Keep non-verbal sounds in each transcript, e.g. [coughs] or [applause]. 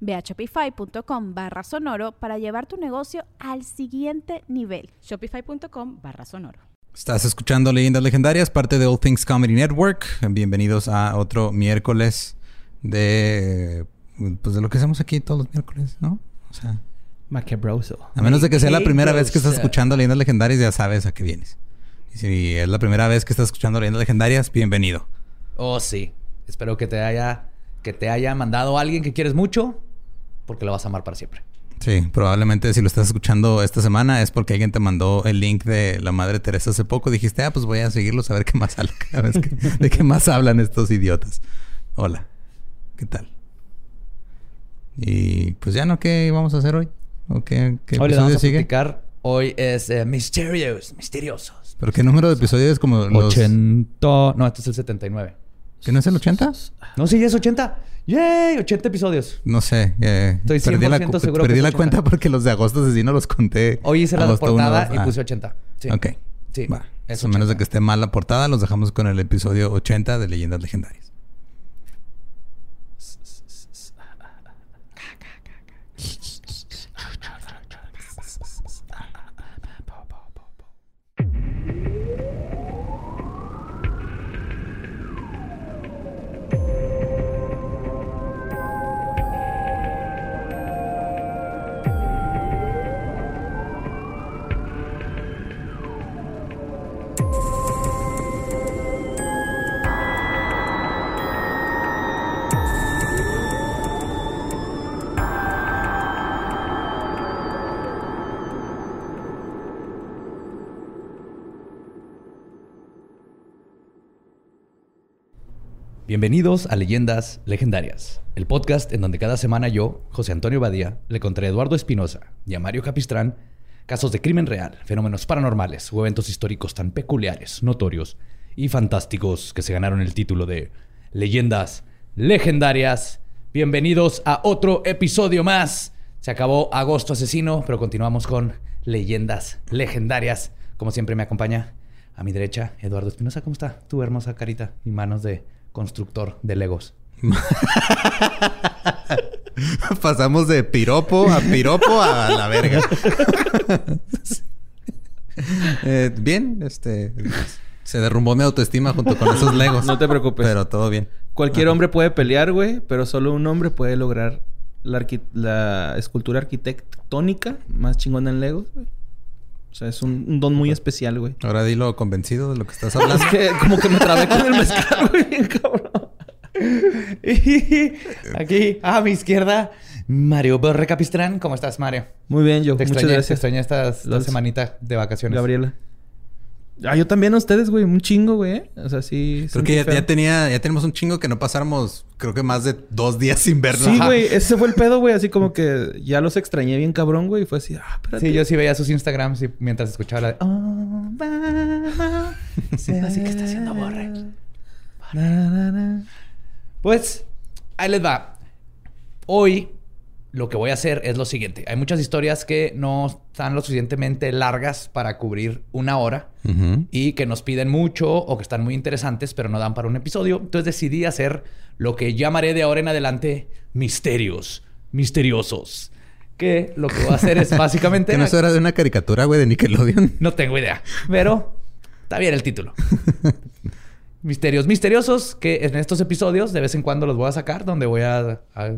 Ve a shopify.com barra sonoro para llevar tu negocio al siguiente nivel. Shopify.com barra sonoro. Estás escuchando Leyendas Legendarias, parte de All Things Comedy Network. Bienvenidos a otro miércoles de pues de lo que hacemos aquí todos los miércoles, ¿no? O sea, Macabroso. a menos de que sea la primera vez que estás escuchando Leyendas Legendarias, ya sabes a qué vienes. Y si es la primera vez que estás escuchando Leyendas Legendarias, bienvenido. Oh, sí. Espero que te haya que te haya mandado alguien que quieres mucho, porque lo vas a amar para siempre. Sí, probablemente si lo estás escuchando esta semana es porque alguien te mandó el link de la Madre Teresa hace poco. Dijiste, ah, pues voy a seguirlos a ver qué más que- [laughs] de qué más hablan estos idiotas. Hola, ¿qué tal? Y pues ya no, ¿qué vamos a hacer hoy? ¿O qué, qué Hoy les episodio vamos a sigue? platicar. Hoy es eh, Mysterios, misteriosos. ¿Pero qué número de episodios es como los... 80... No, este es el 79. ¿Que no es el 80? No, sí, es 80. ¡Yay! 80 episodios. No sé. eh, Estoy perdí la, 100% seguro perdí que la 80. cuenta porque los de agosto sí no los conté. Hoy hice la portada y Ah. puse 80. Sí. Ok. Sí. Va. Es a menos de 80. que esté mal la portada, los dejamos con el episodio 80 de Leyendas Legendarias. Bienvenidos a Leyendas Legendarias, el podcast en donde cada semana yo, José Antonio Badía, le contaré a Eduardo Espinosa y a Mario Capistrán casos de crimen real, fenómenos paranormales o eventos históricos tan peculiares, notorios y fantásticos que se ganaron el título de Leyendas Legendarias. Bienvenidos a otro episodio más. Se acabó Agosto Asesino, pero continuamos con Leyendas Legendarias. Como siempre me acompaña a mi derecha Eduardo Espinosa. ¿Cómo está? Tu hermosa carita y manos de constructor de Legos. [laughs] Pasamos de piropo a piropo a la verga. Sí. [laughs] Eh, bien, este... Se derrumbó mi autoestima junto con esos legos. No te preocupes. Pero todo bien. Cualquier hombre puede pelear, güey, pero solo un hombre puede lograr la, arqui- la escultura arquitectónica más chingona en Legos, güey. O sea, es un, un don muy especial, güey. Ahora dilo convencido de lo que estás [laughs] hablando. Es que como que me trabé con el mezcal, güey, cabrón. [laughs] Y aquí, a mi izquierda, Mario Borre Capistrán. ¿Cómo estás, Mario? Muy bien, yo. Te Muchas extrañé, te gracias. extrañé estas dos semanitas de vacaciones. Gabriela. Ah, yo también a ustedes, güey. Un chingo, güey. ¿eh? O sea, sí. Creo que ya, ya tenía... Ya tenemos un chingo que no pasáramos... Creo que más de dos días sin vernos. Sí, güey. Ese fue el pedo, güey. Así como [laughs] que ya los extrañé bien cabrón, güey. Y fue así, ah, espérate. Sí, yo sí veía sus Instagrams y mientras escuchaba la de... "Oh, [laughs] Así que está haciendo Borre. Pues, ahí les va. Hoy lo que voy a hacer es lo siguiente. Hay muchas historias que no están lo suficientemente largas para cubrir una hora y que nos piden mucho o que están muy interesantes, pero no dan para un episodio. Entonces decidí hacer lo que llamaré de ahora en adelante misterios, misteriosos. Que lo que voy a hacer es [laughs] básicamente... Que no eso era de una caricatura, güey, de Nickelodeon. [laughs] No tengo idea, pero está bien el título. [laughs] Misterios misteriosos que en estos episodios de vez en cuando los voy a sacar, donde voy a, a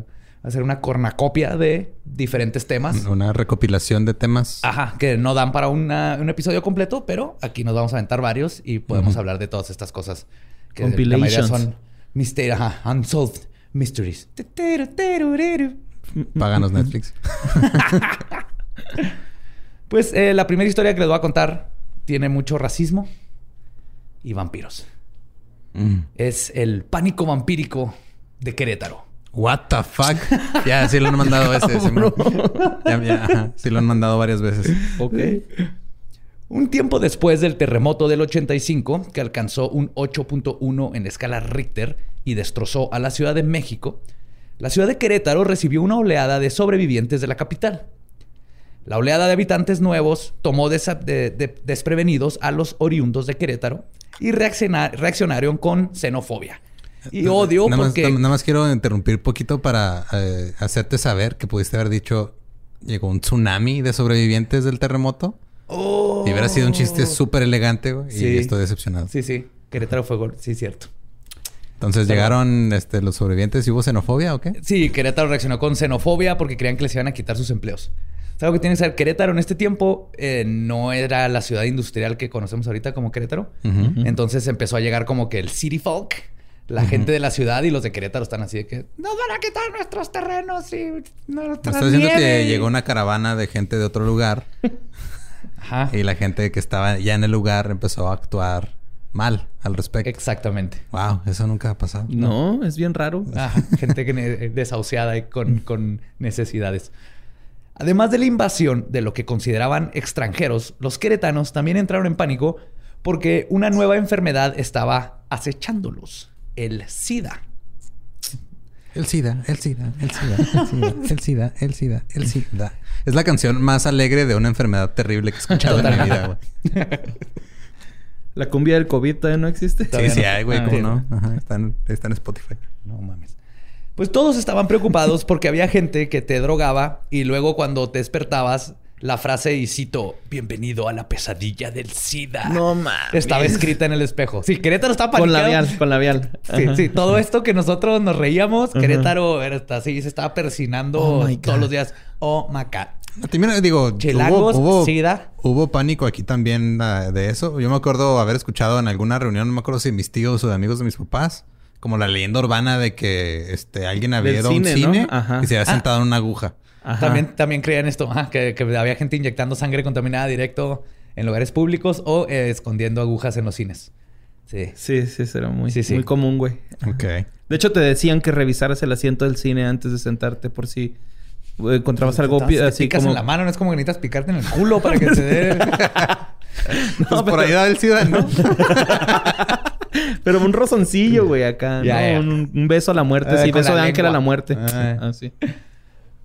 Ser una cornacopia de diferentes temas. Una recopilación de temas. Ajá, que no dan para una- un episodio completo, pero aquí nos vamos a aventar varios y podemos hablar de todas estas cosas. Que la mayoría Compilations. son mister ajá, unsolved mysteries. Páganos Netflix. [laughs] Pues eh, la primera historia que les voy a contar tiene mucho racismo y vampiros. Mm. Es el pánico vampírico de Querétaro. What the fuck? ya, sí lo han mandado. [laughs] Simón. Ya, ya. Sí lo han mandado varias veces. Ok. Un tiempo después del terremoto del 85, que alcanzó un 8.1 en escala Richter y destrozó a la Ciudad de México, la ciudad de Querétaro recibió una oleada de sobrevivientes de la capital. La oleada de habitantes nuevos tomó desa- de- de- desprevenidos a los oriundos de Querétaro y reacciona- reaccionaron con xenofobia. Y odio nada más, porque... nada más quiero interrumpir poquito para eh, hacerte saber que pudiste haber dicho llegó un tsunami de sobrevivientes del terremoto. Oh. Y hubiera sido un chiste súper elegante, güey. Sí. Y estoy decepcionado. Sí, sí. Querétaro fue... gol- Sí, cierto. Entonces Pero- llegaron este, los sobrevivientes y hubo xenofobia o qué? Sí, Querétaro reaccionó con xenofobia porque creían que les iban a quitar sus empleos. Es algo que tiene que saber. Querétaro en este tiempo eh, no era la ciudad industrial que conocemos ahorita como Querétaro. Entonces empezó a llegar como que el city folk, la gente de la ciudad y los de Querétaro están así de que nos van a quitar nuestros terrenos y Me nuestras está diciendo que nieve". llegó una caravana de gente de otro lugar [laughs] Ajá. y la gente que estaba ya en el lugar empezó a actuar mal al respecto. Exactamente. Wow, eso nunca ha pasado. No, es bien raro. Ajá, gente que ne- desahuciada y con, con necesidades. Además de la invasión de lo que consideraban extranjeros, los queretanos también entraron en pánico porque una nueva enfermedad estaba acechándolos, el SIDA. El SIDA, el SIDA, el SIDA, el SIDA, el SIDA, el SIDA, el SIDA. Es la canción más alegre de una enfermedad terrible que he escuchado en mi vida, güey. [laughs] La cumbia del COVID todavía no existe. Sí, Todavía sí no. hay, güey, Ah, ¿cómo no? Ajá, está en, está en Spotify. No mames. Pues todos estaban preocupados porque había gente que te drogaba y luego cuando te despertabas, la frase, y cito, bienvenido a la pesadilla del SIDA. No mames. Estaba escrita en el espejo. Sí, Querétaro estaba Con paniqueado. labial, con labial. Sí, Ajá. sí, todo esto que nosotros nos reíamos, Ajá. Querétaro era hasta así, se estaba persinando Oh todos los días. Oh my God. A ti, mira, digo, Chilangos, hubo, hubo, SIDA. hubo pánico aquí también ah, de eso. Yo me acuerdo haber escuchado en alguna reunión, no me acuerdo si de mis tíos o de amigos de mis papás, como la leyenda urbana de que este, alguien había ido a un cine, y se había Ah. sentado en una aguja. Ajá. También, también creían esto, que, que había gente inyectando sangre contaminada directo en lugares públicos o eh, escondiendo agujas en los cines. Sí. Sí, sí, será muy, Sí, sí. muy común, güey. Ok. De hecho, te decían que revisaras el asiento del cine antes de sentarte por si eh, encontrabas algo te así picas como... en la mano, no es como que necesitas picarte en el culo para que [laughs] te dé. [laughs] Pues por ahí da el SIDA, ¿no? [laughs] Pero un rozoncillo, güey, acá. ¿no? Un, un beso a la muerte. Eh, sí, beso de ángel a la muerte. Ah. Así.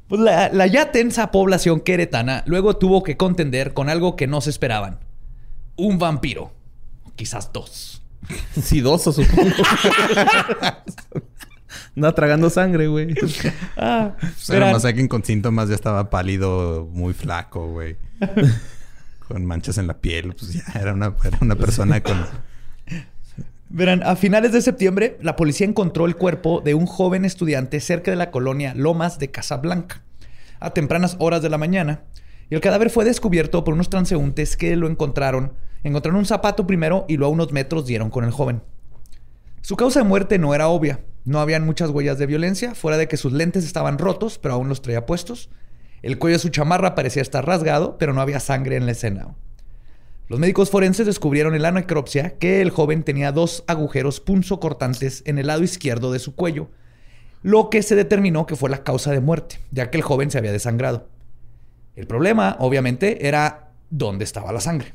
Pues la, la ya tensa población queretana luego tuvo que contender con algo que no se esperaban. Un vampiro. Quizás dos. [laughs] Sidoso, supongo. [laughs] Anda tragando sangre, güey. [laughs] Ah, Pues era más alguien con síntomas, ya estaba pálido, muy flaco, güey. con manchas en la piel, pues ya era una, era una persona con... verán, a finales de septiembre, la policía encontró el cuerpo de un joven estudiante cerca de la colonia Lomas de Casablanca, a tempranas horas de la mañana. Y el cadáver fue descubierto por unos transeúntes que lo encontraron. Encontraron un zapato primero y luego a unos metros dieron con el joven. Su causa de muerte no era obvia. No habían muchas huellas de violencia, fuera de que sus lentes estaban rotos, pero aún los traía puestos. El cuello de su chamarra parecía estar rasgado, pero no había sangre en la escena. Los médicos forenses descubrieron en la necropsia que el joven tenía dos agujeros punzocortantes en el lado izquierdo de su cuello, lo que se determinó que fue la causa de muerte, ya que el joven se había desangrado. El problema, obviamente, era dónde estaba la sangre.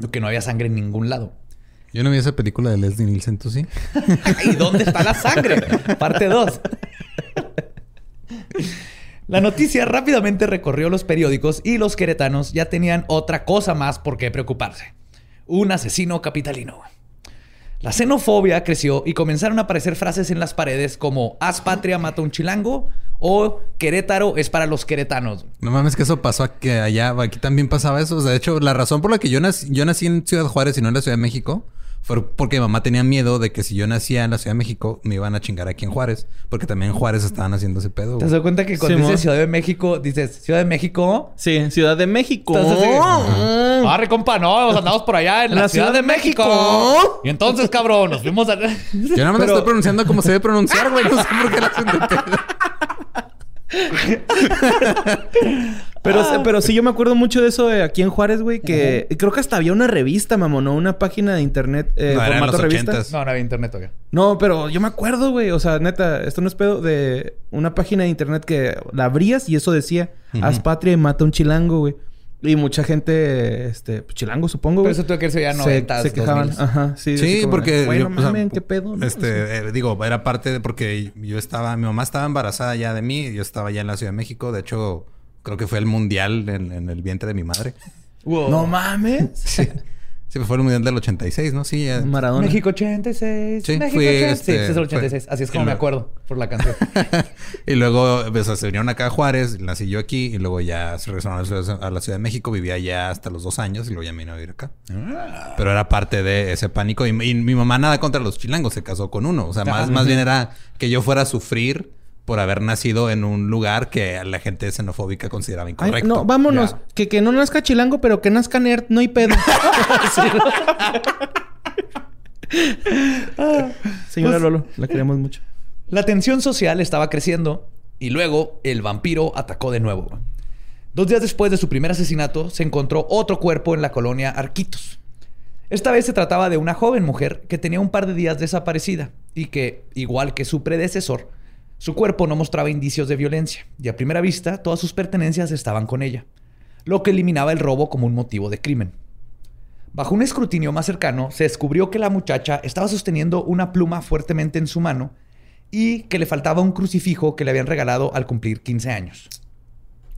Lo que no había sangre en ningún lado. Yo no vi esa película de Leslie Nielsen, ¿tú sí? [laughs] ¿Y dónde está la sangre? [laughs] Parte 2. La noticia rápidamente recorrió los periódicos y los queretanos ya tenían otra cosa más por qué preocuparse. Un asesino capitalino. La xenofobia creció y comenzaron a aparecer frases en las paredes como haz patria, mata un chilango o Querétaro es para los queretanos. No mames que eso pasó aquí, allá. Aquí también pasaba eso. De hecho, la razón por la que yo nací, yo nací en Ciudad Juárez y no en la Ciudad de México fue porque mi mamá tenía miedo de que si yo nacía en la Ciudad de México, me iban a chingar aquí en Juárez. Porque también en Juárez estaban haciendo ese pedo. ¿Te das cuenta que cuando Sí, dices. Ciudad de México, dices Ciudad de México? Sí, Ciudad de México. Entonces. Mm. Arre, compa, no, nos andamos por allá en la, Ciudad, de México. Y entonces, cabrón, nos fuimos a... Yo nada más lo Pero- estoy pronunciando como se debe pronunciar, güey. No sé por qué lo hacen [laughs] de [laughs] pedo. Pero, pero sí, yo me acuerdo mucho de eso de aquí en Juárez, güey. Que creo que hasta había una revista, mamón, ¿no? Una página de internet. Eh, No, eran formato los revista. No, no había internet todavía. No, pero yo me acuerdo, güey. O sea, neta, esto no es pedo de una página de internet que la abrías y eso decía: Haz patria y mata a un chilango, güey. Y mucha gente, este, pues, chilango, supongo, Pero eso tuvo que ser ya se, 90 se quejaban. 2000. Ajá, sí. Sí, como porque de, Güey, yo, o sea, qué pedo. ¿no? Este, eh, digo, era parte de porque yo estaba, mi mamá estaba embarazada ya de mí, yo estaba ya en la Ciudad de México, de hecho, creo que fue el mundial en, en el vientre de mi madre. [laughs] No mames. Sí. Sí, fue el mundial del 86, ¿no? Sí, ya. Maradona. México 86. Sí, México fui, 86. este, sí, ese es el fue- 86. Así es como y me luego- acuerdo por la canción. [laughs] y luego pues, se vinieron acá a Juárez, nací yo aquí y luego ya se regresaron a la, Ciudad, a la Ciudad de México, vivía allá hasta los dos años y luego ya me vino a vivir acá. Ah. Pero era parte de ese pánico y, y mi mamá nada contra los chilangos, se casó con uno. O sea, más, Ajá. más bien era que yo fuera a sufrir por haber nacido en un lugar que la gente xenofóbica consideraba Ay, incorrecto. no, vámonos. Que, que no nazca chilango, pero que nazca nerd, no hay pedo. [laughs] [laughs] ¿no? Señora Pues- Lolo, la queremos mucho. La tensión social estaba creciendo y luego el vampiro atacó de nuevo. Dos días después de su primer asesinato, se encontró otro cuerpo en la colonia Arquitos. Esta vez se trataba de una joven mujer que tenía un par de días desaparecida y que, igual que su predecesor, su cuerpo no mostraba indicios de violencia y a primera vista todas sus pertenencias estaban con ella, lo que eliminaba el robo como un motivo de crimen. Bajo un escrutinio más cercano, se descubrió que la muchacha estaba sosteniendo una pluma fuertemente en su mano y que le faltaba un crucifijo que le habían regalado al cumplir 15 años.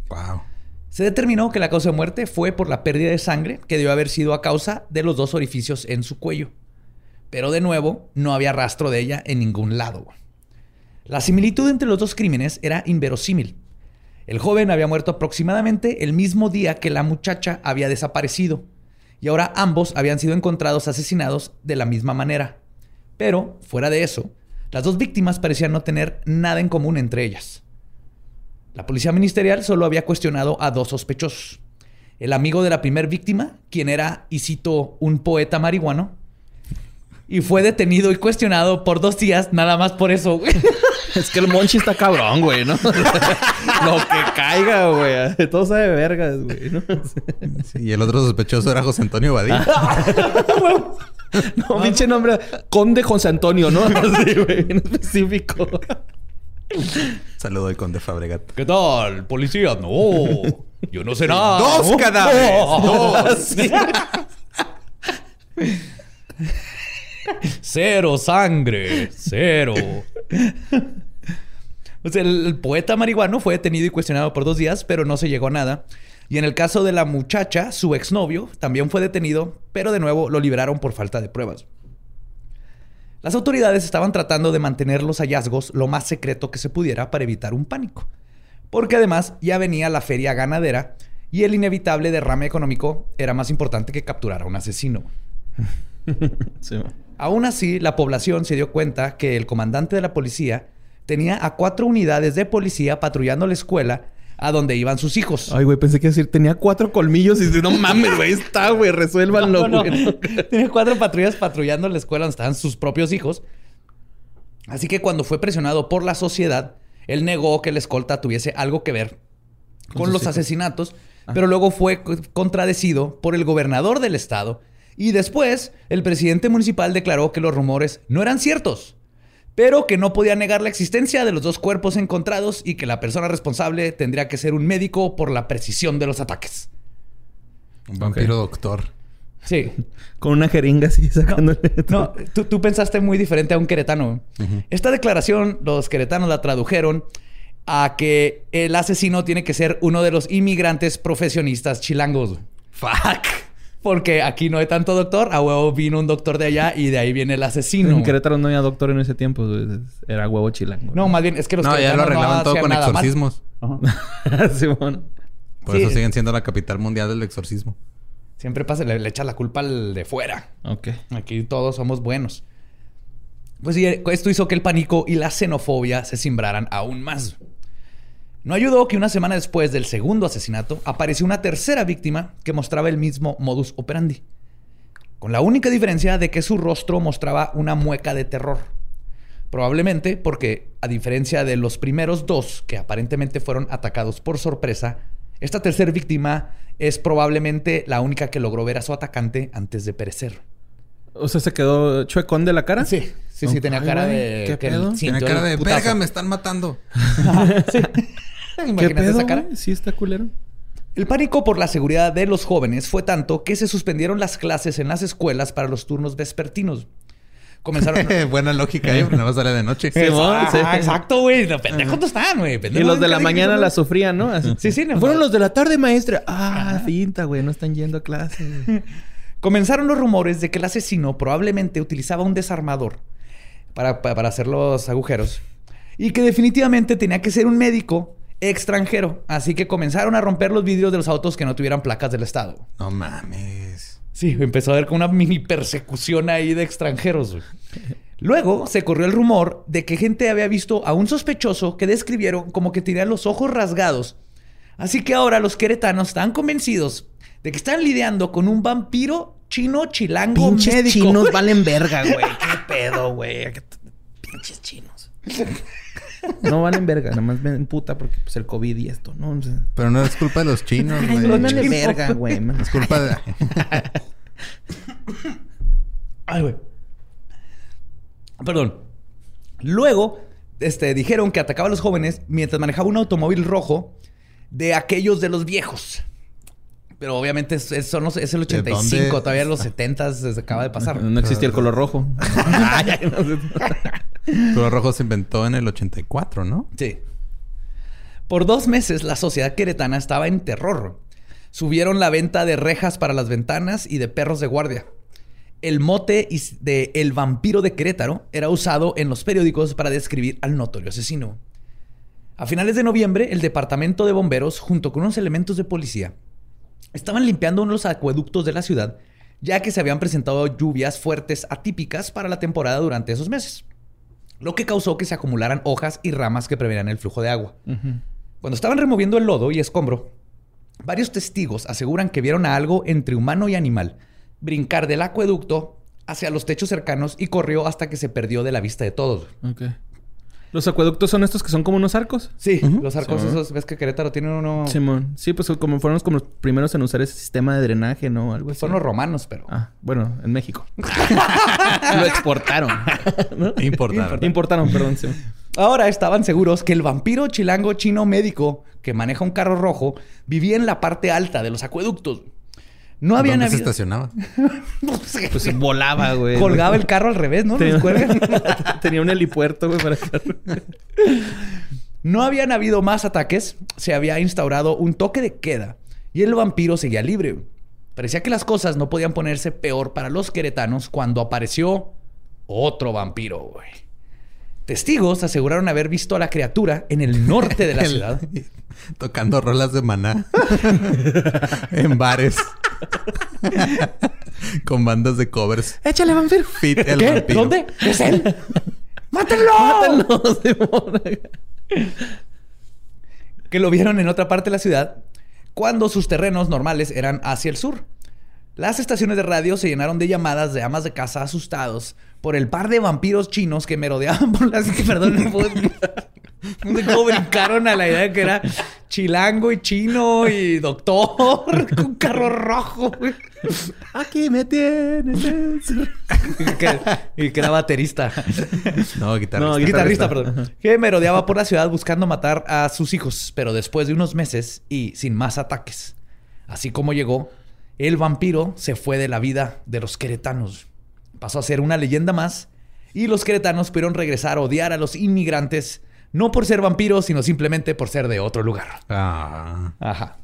Wow. Se determinó que la causa de muerte fue por la pérdida de sangre que debió haber sido a causa de los dos orificios en su cuello. Pero de nuevo, no había rastro de ella en ningún lado. La similitud entre los dos crímenes era inverosímil. El joven había muerto aproximadamente el mismo día que la muchacha había desaparecido, y ahora ambos habían sido encontrados asesinados de la misma manera. Pero, fuera de eso, las dos víctimas parecían no tener nada en común entre ellas. La policía ministerial solo había cuestionado a dos sospechosos. El amigo de la primer víctima, quien era, y cito, un poeta marihuano, y fue detenido y cuestionado por dos días, nada más por eso. [laughs] Es que el Monchi está cabrón, güey, ¿no? [laughs] Lo que caiga, güey. Todo sabe vergas, güey, ¿no? Sí, y el otro sospechoso era José Antonio Badía. [laughs] No, pinche nombre. Conde José Antonio, ¿no? [laughs] Así, güey, en específico. Saludo al conde Fabregat. ¿Qué tal, policía? No, yo no sé nada. ¡Dos cadáveres! ¡Dos! Sí. Cero sangre, cero. O sea, el, el poeta marihuano fue detenido y cuestionado por dos días, pero no se llegó a nada. Y en el caso de la muchacha, su exnovio también fue detenido, pero de nuevo lo liberaron por falta de pruebas. Las autoridades estaban tratando de mantener los hallazgos lo más secreto que se pudiera para evitar un pánico. Porque además ya venía la feria ganadera y el inevitable derrame económico era más importante que capturar a un asesino. [laughs] Sí. Aún así, la población se dio cuenta que el comandante de la policía tenía a cuatro unidades de policía patrullando la escuela a donde iban sus hijos. Ay, güey, pensé que decir, tenía cuatro colmillos y dice, no mames, güey, está, güey, resuélvanlo, No, no. güey. [laughs] Tenía cuatro patrullas patrullando la escuela donde estaban sus propios hijos. Así que cuando fue presionado por la sociedad, él negó que la escolta tuviese algo que ver con, los hijos. asesinatos, pero luego fue co- contradecido por el gobernador del estado y después el presidente municipal declaró que los rumores no eran ciertos, pero que no podía negar la existencia de los dos cuerpos encontrados y que la persona responsable tendría que ser un médico por la precisión de los ataques. Un vampiro doctor. Sí. Con una jeringa así, sacándole. No, tú, tú pensaste muy diferente a un queretano. Esta declaración, los queretanos la tradujeron a que el asesino tiene que ser uno de los inmigrantes profesionistas chilangos. Fuck. Porque aquí no hay tanto doctor, a huevo vino un doctor de allá y de ahí viene el asesino. En Querétaro no había doctor en ese tiempo. Era huevo chilango. No, más bien es que los No, ya lo arreglaban todo con exorcismos. Ajá. [laughs] sí, bueno. Por Sí. eso siguen siendo la capital mundial del exorcismo. Siempre pasa, le, le echas la culpa al de fuera. Ok. Aquí todos somos buenos. Pues sí, esto hizo que el pánico y la xenofobia se simbraran aún más. No ayudó que una semana después del segundo asesinato apareció una tercera víctima que mostraba el mismo modus operandi. Con la única diferencia de que su rostro mostraba una mueca de terror. Probablemente porque, a diferencia de los primeros dos que aparentemente fueron atacados por sorpresa, esta tercera víctima es probablemente la única que logró ver a su atacante antes de perecer. O sea, ¿se quedó chuecón de la cara? Sí, sí, sí, tenía cara de... ¿qué que pedo? Tiene cara de putazo. verga, me están matando. [laughs] [laughs] Sí. ¿Qué Imagínate pedo, esa cara. Sí está culero. El pánico por la seguridad de los jóvenes fue tanto que se suspendieron las clases en las escuelas para los turnos vespertinos. Comenzaron... [laughs] Buena lógica, ¿eh? Porque nada más sale de noche. Sí, Ah, sí. exacto, güey. Los pendejos están, güey. Y los de la mañana que la sufrían, ¿no? Así. Sí, sí. no. Fueron los de la tarde, maestra. Ah, finta, güey. No están yendo a clase. [laughs] Comenzaron los rumores de que el asesino probablemente utilizaba un desarmador para, pa- para hacer los agujeros y que definitivamente tenía que ser un médico extranjero. Así que comenzaron a romper los vidrios de los autos que no tuvieran placas del estado. No mames. Sí, empezó a haber como una mini persecución ahí de extranjeros. güey. Luego se corrió el rumor de que gente había visto a un sospechoso que describieron como que tenía los ojos rasgados. Así que ahora los queretanos están convencidos de que están lidiando con un vampiro chino chilango Pinches médico. chinos valen [laughs] verga, güey. ¿Qué pedo, güey? Pinches chinos. [laughs] [laughs] No valen verga. Nada más ven puta porque pues, el COVID y esto, ¿no? O sea, Pero no es culpa de los chinos, güey. no vale chinos. verga, güey. Es culpa de... [laughs] Ay, güey. Perdón. Luego, este, dijeron que atacaba a los jóvenes mientras manejaba un automóvil rojo de aquellos de los viejos. Pero obviamente es, es- son los- es el 85, dónde? todavía los [laughs] 70 se acaba de pasar. No existía el color rojo. Pero rojo se inventó en el 84, ¿no? Sí. Por dos meses la sociedad queretana estaba en terror. Subieron la venta de rejas para las ventanas y de perros de guardia. El mote de El vampiro de Querétaro era usado en los periódicos para describir al notorio asesino. A finales de noviembre, el departamento de bomberos, junto con unos elementos de policía, estaban limpiando uno de los acueductos de la ciudad, ya que se habían presentado lluvias fuertes atípicas para la temporada durante esos meses, lo que causó que se acumularan hojas y ramas que prevenían el flujo de agua. Cuando estaban removiendo el lodo y escombro, varios testigos aseguran que vieron a algo entre humano y animal brincar del acueducto hacia los techos cercanos y corrió hasta que se perdió de la vista de todos. ¿Los acueductos son estos que son como unos arcos? Sí, los arcos esos, ves que Querétaro tiene uno... Simón. Sí, pues como fueron como los primeros en usar ese sistema de drenaje, ¿no? Algo así. Son los romanos, pero... Ah, bueno, en México. [laughs] Lo exportaron. [laughs] ¿no? Importaron. Importaron, perdón. sí. Ahora estaban seguros que el vampiro chilango chino médico que maneja un carro rojo vivía en la parte alta de los acueductos. No habían ¿Dónde se habido... estacionaba? [laughs] No sé. Pues volaba, güey. Colgaba el carro al revés, ¿no? [laughs] Tenía, un helipuerto, güey, para. [laughs] No habían habido más ataques, se había instaurado un toque de queda y el vampiro seguía libre. Parecía que las cosas no podían ponerse peor para los queretanos cuando apareció otro vampiro, güey. Testigos aseguraron haber visto a la criatura en el norte de la El- ciudad. Tocando rolas de maná. en bares. Con bandas de covers. Échale, vampiro. Fit el ¿Qué? vampiro. ¿Dónde? ¡Es él! ¡Mátenlo! Mátenlo, [laughs] [laughs] que lo vieron en otra parte de la ciudad cuando sus terrenos normales eran hacia el sur. Las estaciones de radio se llenaron de llamadas de amas de casa asustados por el par de vampiros chinos que merodeaban por las... Perdón, no puedo explicar. No sé cómo brincaron a la idea de que era chilango y chino y doctor [laughs] con un carro rojo. Aquí me tienes. Y que, y que era baterista. No, guitarrista. No, Guitarrista, perdón. Que merodeaba por la ciudad buscando matar a sus hijos, pero después de unos meses y sin más ataques. Así como llegó, el vampiro se fue de la vida de los queretanos. Pasó a ser una leyenda más y los queretanos pudieron regresar a odiar a los inmigrantes, no por ser vampiros, sino simplemente por ser de otro lugar. Ah. Ajá.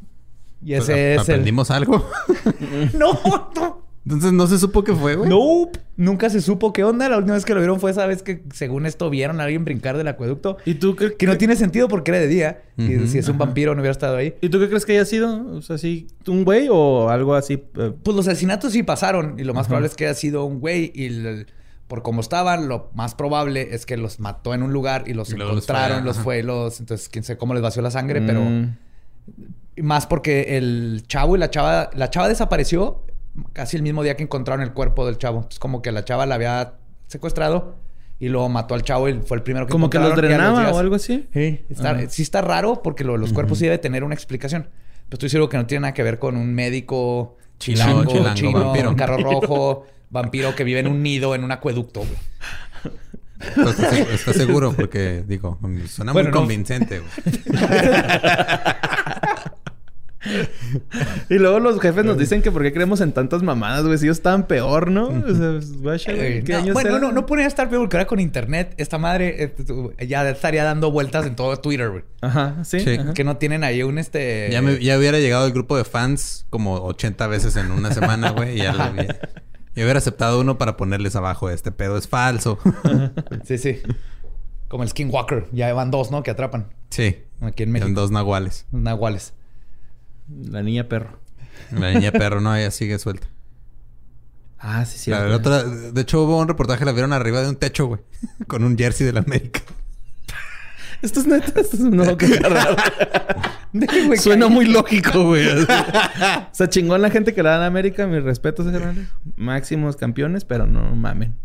Y Pues, ese es el... ¿Aprendimos algo? [laughs] No, [laughs] no. Entonces no se supo qué fue, güey. Nope. nunca se supo qué onda. La última vez que lo vieron fue esa vez que, según esto, vieron a alguien brincar del acueducto. ¿Y tú qué, Que no tiene sentido porque era de día. Y si es un ajá. vampiro, no hubiera estado ahí. ¿Y tú qué crees que haya sido? O sea, ¿sí, un güey o algo así? eh, Pues los asesinatos sí pasaron. Y lo más probable es que haya sido un güey. Y el- por cómo estaban, lo más probable es que los mató en un lugar y los Y luego los encontraron, fue, los fue, los. Entonces, quién sabe cómo les vació la sangre, pero. mm, Más porque el chavo y la chava, la chava desapareció casi el mismo día que encontraron el cuerpo del chavo. Es como que la chava la había secuestrado y luego mató al chavo y fue el primero que Como que los drenaba o algo así. Sí, está, sí está raro porque lo de los cuerpos sí debe tener una explicación. Pero estoy seguro que no tiene nada que ver con un médico Chilango, chilango, chilango, chino, vampiro. en carro rojo, [laughs] vampiro que vive en un nido, en un acueducto. güey. Pero ¿Estás seg- estás seguro? Porque, digo, suena Bueno, muy no. convincente, güey. [laughs] [laughs] Y luego los jefes nos dicen que por qué creemos en tantas mamadas, güey. Si ellos estaban peor, ¿no? O sea, pues, [laughs] güey, Eh, ¿qué no, años bueno, eran? no, no podría estar peor porque ahora con internet, esta madre eh, ya estaría dando vueltas en todo Twitter, güey. Ajá, sí. Sí. ajá. Que no tienen ahí un este. Ya, me- ya hubiera llegado el grupo de fans como 80 veces en una semana, güey. Y ya lo había- [laughs] Yo hubiera aceptado uno para ponerles abajo, este pedo es falso. Sí, sí. Como el Skinwalker. Ya van dos, ¿no? Que atrapan. sí. Aquí en México. Son dos nahuales. Nahuales. La niña perro. La niña perro, no, ella sigue suelta. Ah, sí, sí. La- la otra- de hecho, hubo un reportaje, la vieron arriba de un techo, güey. [laughs] Con un jersey de la América. Esto es neta. Esto es no, qué raro. [laughs] Güey, Suena muy lógico, güey. o sea, chingón la gente que le dan a América. Mis respetos, carnales. Máximos campeones, pero no mamen. [laughs]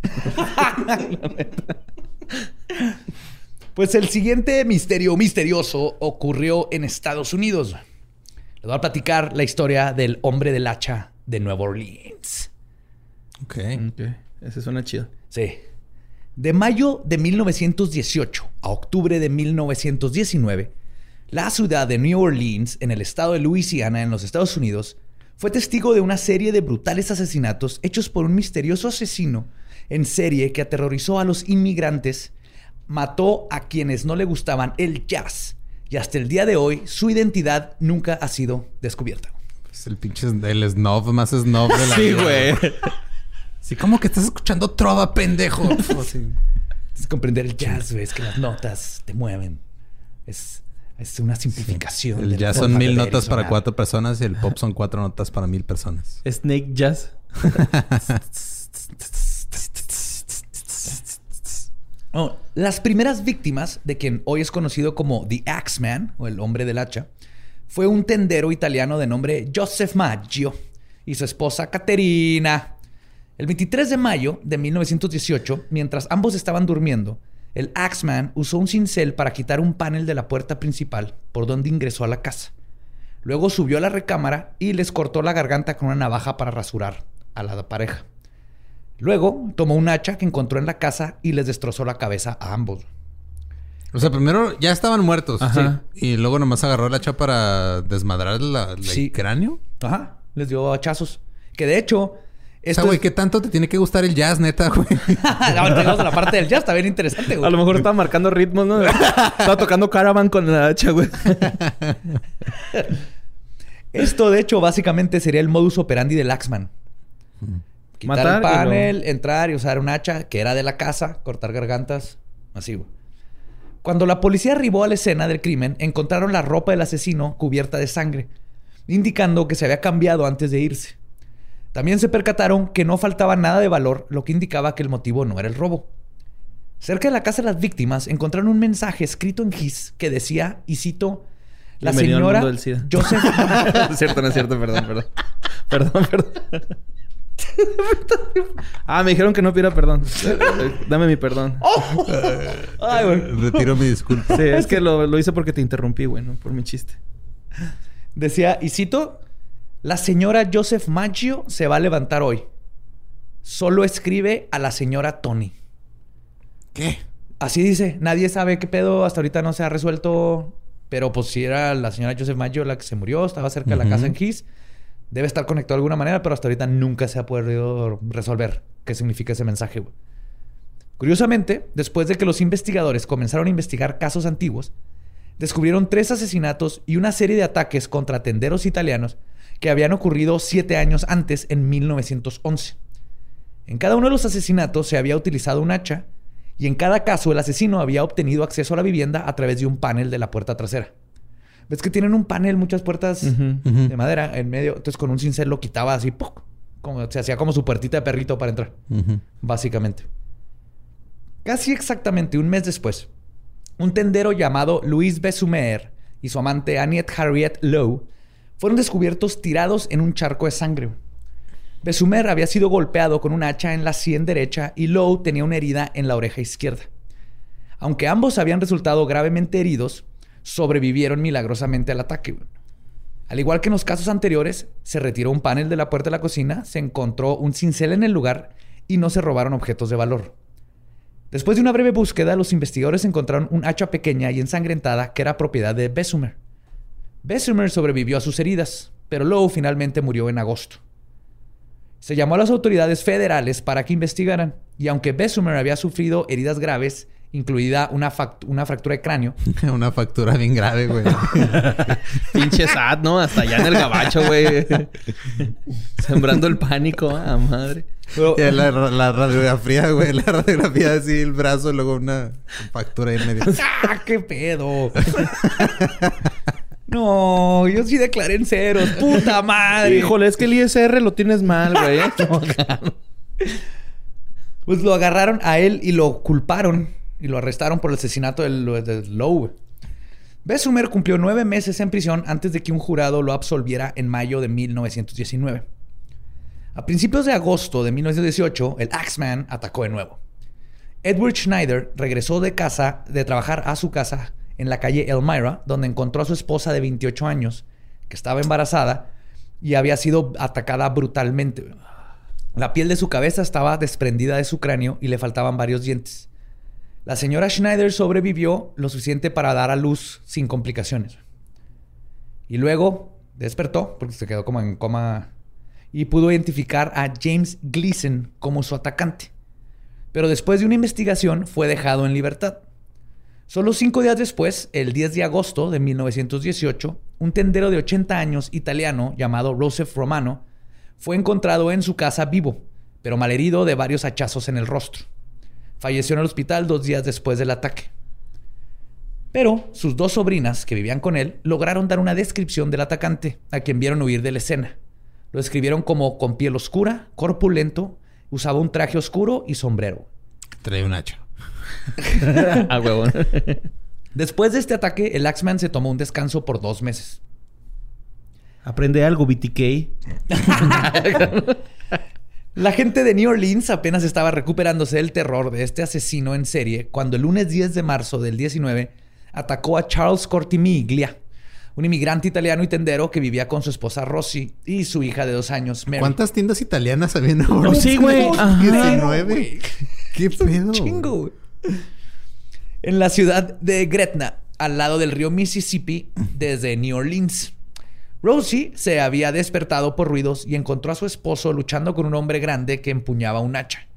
Pues el siguiente misterio misterioso ocurrió en Estados Unidos. Les voy a platicar la historia del hombre del hacha de Nueva Orleans. Ok. Ok. Ese suena chido. Sí. De mayo de 1918 a octubre de 1919, la ciudad de New Orleans, en el estado de Luisiana, en los Estados Unidos, fue testigo de una serie de brutales asesinatos hechos por un misterioso asesino en serie que aterrorizó a los inmigrantes, mató a quienes no le gustaban el jazz y hasta el día de hoy su identidad nunca ha sido descubierta. Es el pinche el snob más snob de la Sí, vida. güey. Sí, como que estás escuchando trova, pendejo. [laughs] Sí. Es comprender el jazz, güey, es que las notas te mueven. Es, es una simplificación. El jazz son mil notas para sonar. cuatro personas y el pop son cuatro notas para mil personas. Snake Jazz. [laughs] [laughs] Las primeras víctimas de quien hoy es conocido como The Axeman, o el hombre del hacha, fue un tendero italiano de nombre Joseph Maggio y su esposa Caterina. El 23 de mayo de 1918, mientras ambos estaban durmiendo, el Axeman usó un cincel para quitar un panel de la puerta principal por donde ingresó a la casa. Luego subió a la recámara y les cortó la garganta con una navaja para rasurar a la pareja. Luego tomó un hacha que encontró en la casa y les destrozó la cabeza a ambos. O sea, primero ya estaban muertos. Ajá. Sí. Y luego nomás agarró el hacha para desmadrar la, la- Sí. el cráneo. Ajá, les dio hachazos. Que de hecho, O sea, güey, es- ¿qué tanto te tiene que gustar el jazz, neta, güey? [laughs] A la parte del jazz, está bien interesante, güey. A lo mejor estaba marcando ritmos, ¿no? [laughs] estaba tocando Caravan con la hacha, güey. Esto, de hecho, básicamente sería el modus operandi del Axman. Quitar Matar el y panel, entrar y usar un hacha que era de la casa, cortar gargantas, güey. Cuando la policía arribó a la escena del crimen, encontraron la ropa del asesino cubierta de sangre, indicando que se había cambiado antes de irse. También se percataron que no faltaba nada de valor, lo que indicaba que el motivo no era el robo. Cerca de la casa de las víctimas encontraron un mensaje escrito en gis que decía, y cito, la Bienvenido señora mundo del SIDA". Joseph no [laughs] es cierto, no es cierto, perdón, perdón. [laughs] Perdón, perdón. [laughs] ah, me dijeron que no pidiera perdón. Dame mi perdón. Ay, güey. Retiro mi disculpa. Sí, es que lo, lo hice porque te interrumpí, güey, ¿no? Por mi chiste. Decía, y cito, la señora Joseph Maggio se va a levantar hoy. Solo escribe a la señora Tony. ¿Qué? Así dice, nadie sabe qué pedo, hasta ahorita no se ha resuelto, pero pues si era la señora Joseph Maggio la que se murió, estaba cerca de la casa en Gis, debe estar conectado de alguna manera, pero hasta ahorita nunca se ha podido resolver qué significa ese mensaje. Curiosamente, después de que los investigadores comenzaron a investigar casos antiguos, descubrieron tres asesinatos y una serie de ataques contra tenderos italianos que habían ocurrido siete años antes, en 1911. En cada uno de los asesinatos se había utilizado un hacha y en cada caso el asesino había obtenido acceso a la vivienda a través de un panel de la puerta trasera. ¿Ves que tienen un panel, muchas puertas de madera en medio? Entonces con un cincel lo quitaba así, ¡puc! como se hacía como su puertita de perrito para entrar, básicamente. Casi exactamente un mes después, un tendero llamado Luis Besumer y su amante Annette Harriet Lowe fueron descubiertos tirados en un charco de sangre. Besumer había sido golpeado con un hacha en la sien derecha y Lowe tenía una herida en la oreja izquierda. Aunque ambos habían resultado gravemente heridos, sobrevivieron milagrosamente al ataque. Al igual que en los casos anteriores, se retiró un panel de la puerta de la cocina, se encontró un cincel en el lugar y no se robaron objetos de valor. Después de una breve búsqueda, los investigadores encontraron un hacha pequeña y ensangrentada que era propiedad de Besumer. Besumer sobrevivió a sus heridas, pero Lowe finalmente murió en agosto. Se llamó a las autoridades federales para que investigaran, y aunque Besumer había sufrido heridas graves, incluida una, una fractura de cráneo, [laughs] Una factura bien grave, güey. [laughs] Pinche sad, ¿no? Hasta allá en el gabacho, güey. [laughs] Sembrando el pánico, a madre. Y la, la radiografía, güey. La radiografía así, el brazo, luego una factura ahí en medio. ¡Ah, qué pedo! no, yo sí declaré en ceros. ¡Puta madre! Híjole, es que el ISR lo tienes mal, güey. Pues lo agarraron a él y lo culparon y lo arrestaron por el asesinato del, del Lowe. Besumer cumplió nueve meses en prisión antes de que un jurado lo absolviera en mayo de 1919. A principios de agosto de 1918, el Axeman atacó de nuevo. Edward Schneider regresó de casa, de trabajar a su casa en la calle Elmira, donde encontró a su esposa de 28 años, que estaba embarazada y había sido atacada brutalmente. La piel de su cabeza estaba desprendida de su cráneo y le faltaban varios dientes. La señora Schneider sobrevivió lo suficiente para dar a luz sin complicaciones. Y luego despertó, porque se quedó como en coma, y pudo identificar a James Gleason como su atacante. Pero después de una investigación fue dejado en libertad. Solo cinco días después, el 10 de agosto de 1918, un tendero de 80 años italiano llamado Joseph Romano fue encontrado en su casa vivo, pero malherido de varios hachazos en el rostro. Falleció en el hospital dos días después del ataque. Pero sus dos sobrinas, que vivían con él, lograron dar una descripción del atacante, a quien vieron huir de la escena. Lo describieron como con piel oscura, corpulento, usaba un traje oscuro y sombrero. Trae un hacha. [laughs] A huevo. Después de este ataque, el Axeman se tomó un descanso por dos meses. Aprende algo, BTK. [laughs] La gente de New Orleans apenas estaba recuperándose del terror de este asesino en serie cuando el lunes 10 de marzo del 19 atacó a Charles Cortimiglia, un inmigrante italiano y tendero que vivía con su esposa Rosy y su hija de dos años, Mary. ¿Cuántas tiendas italianas habían ahora? Oh, sí, güey. Ajá. 19. ¿Qué pedo? Chingo, güey. En la ciudad de Gretna, al lado del río Mississippi, desde New Orleans. Rosie se había despertado por ruidos y encontró a su esposo luchando con un hombre grande que empuñaba un hacha.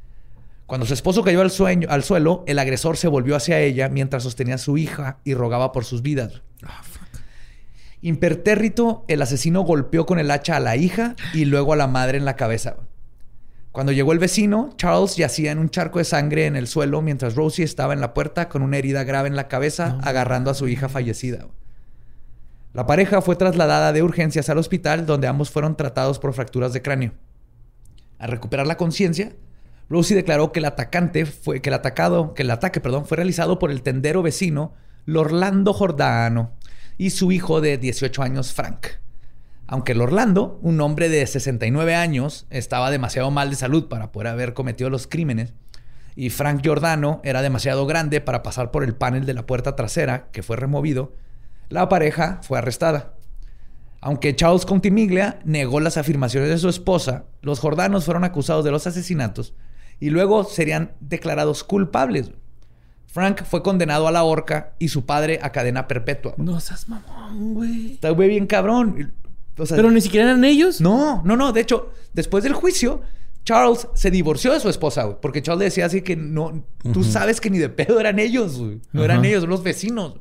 Cuando su esposo cayó al, sueño- al suelo, el agresor se volvió hacia ella mientras sostenía a su hija y rogaba por sus vidas. Fuck. Impertérrito, el asesino golpeó con el hacha a la hija y luego a la madre en la cabeza. Cuando llegó el vecino, Charles yacía en un charco de sangre en el suelo mientras Rosie estaba en la puerta con una herida grave en la cabeza, agarrando a su hija fallecida. La pareja fue trasladada de urgencias al hospital donde ambos fueron tratados por fracturas de cráneo. Al recuperar la conciencia, Rosie declaró que el atacante fue que el atacado, que el ataque, perdón, fue realizado por el tendero vecino Lorlando Jordano y su hijo de 18 años Frank. Aunque el Orlando, un hombre de 69 años, estaba demasiado mal de salud para poder haber cometido los crímenes, y Frank Giordano era demasiado grande para pasar por el panel de la puerta trasera, que fue removido, la pareja fue arrestada. Aunque Charles Contimiglia negó las afirmaciones de su esposa, los Jordanos fueron acusados de los asesinatos y luego serían declarados culpables. Frank fue condenado a la horca y su padre a cadena perpetua. No seas mamón, güey. Está güey bien cabrón. O sea, Pero ni siquiera eran ellos. no, no, no. De hecho, después del juicio, Charles se divorció de su esposa, güey. Porque Charles decía así que no... Tú sabes que ni de pedo eran ellos, güey. No eran ellos, los vecinos.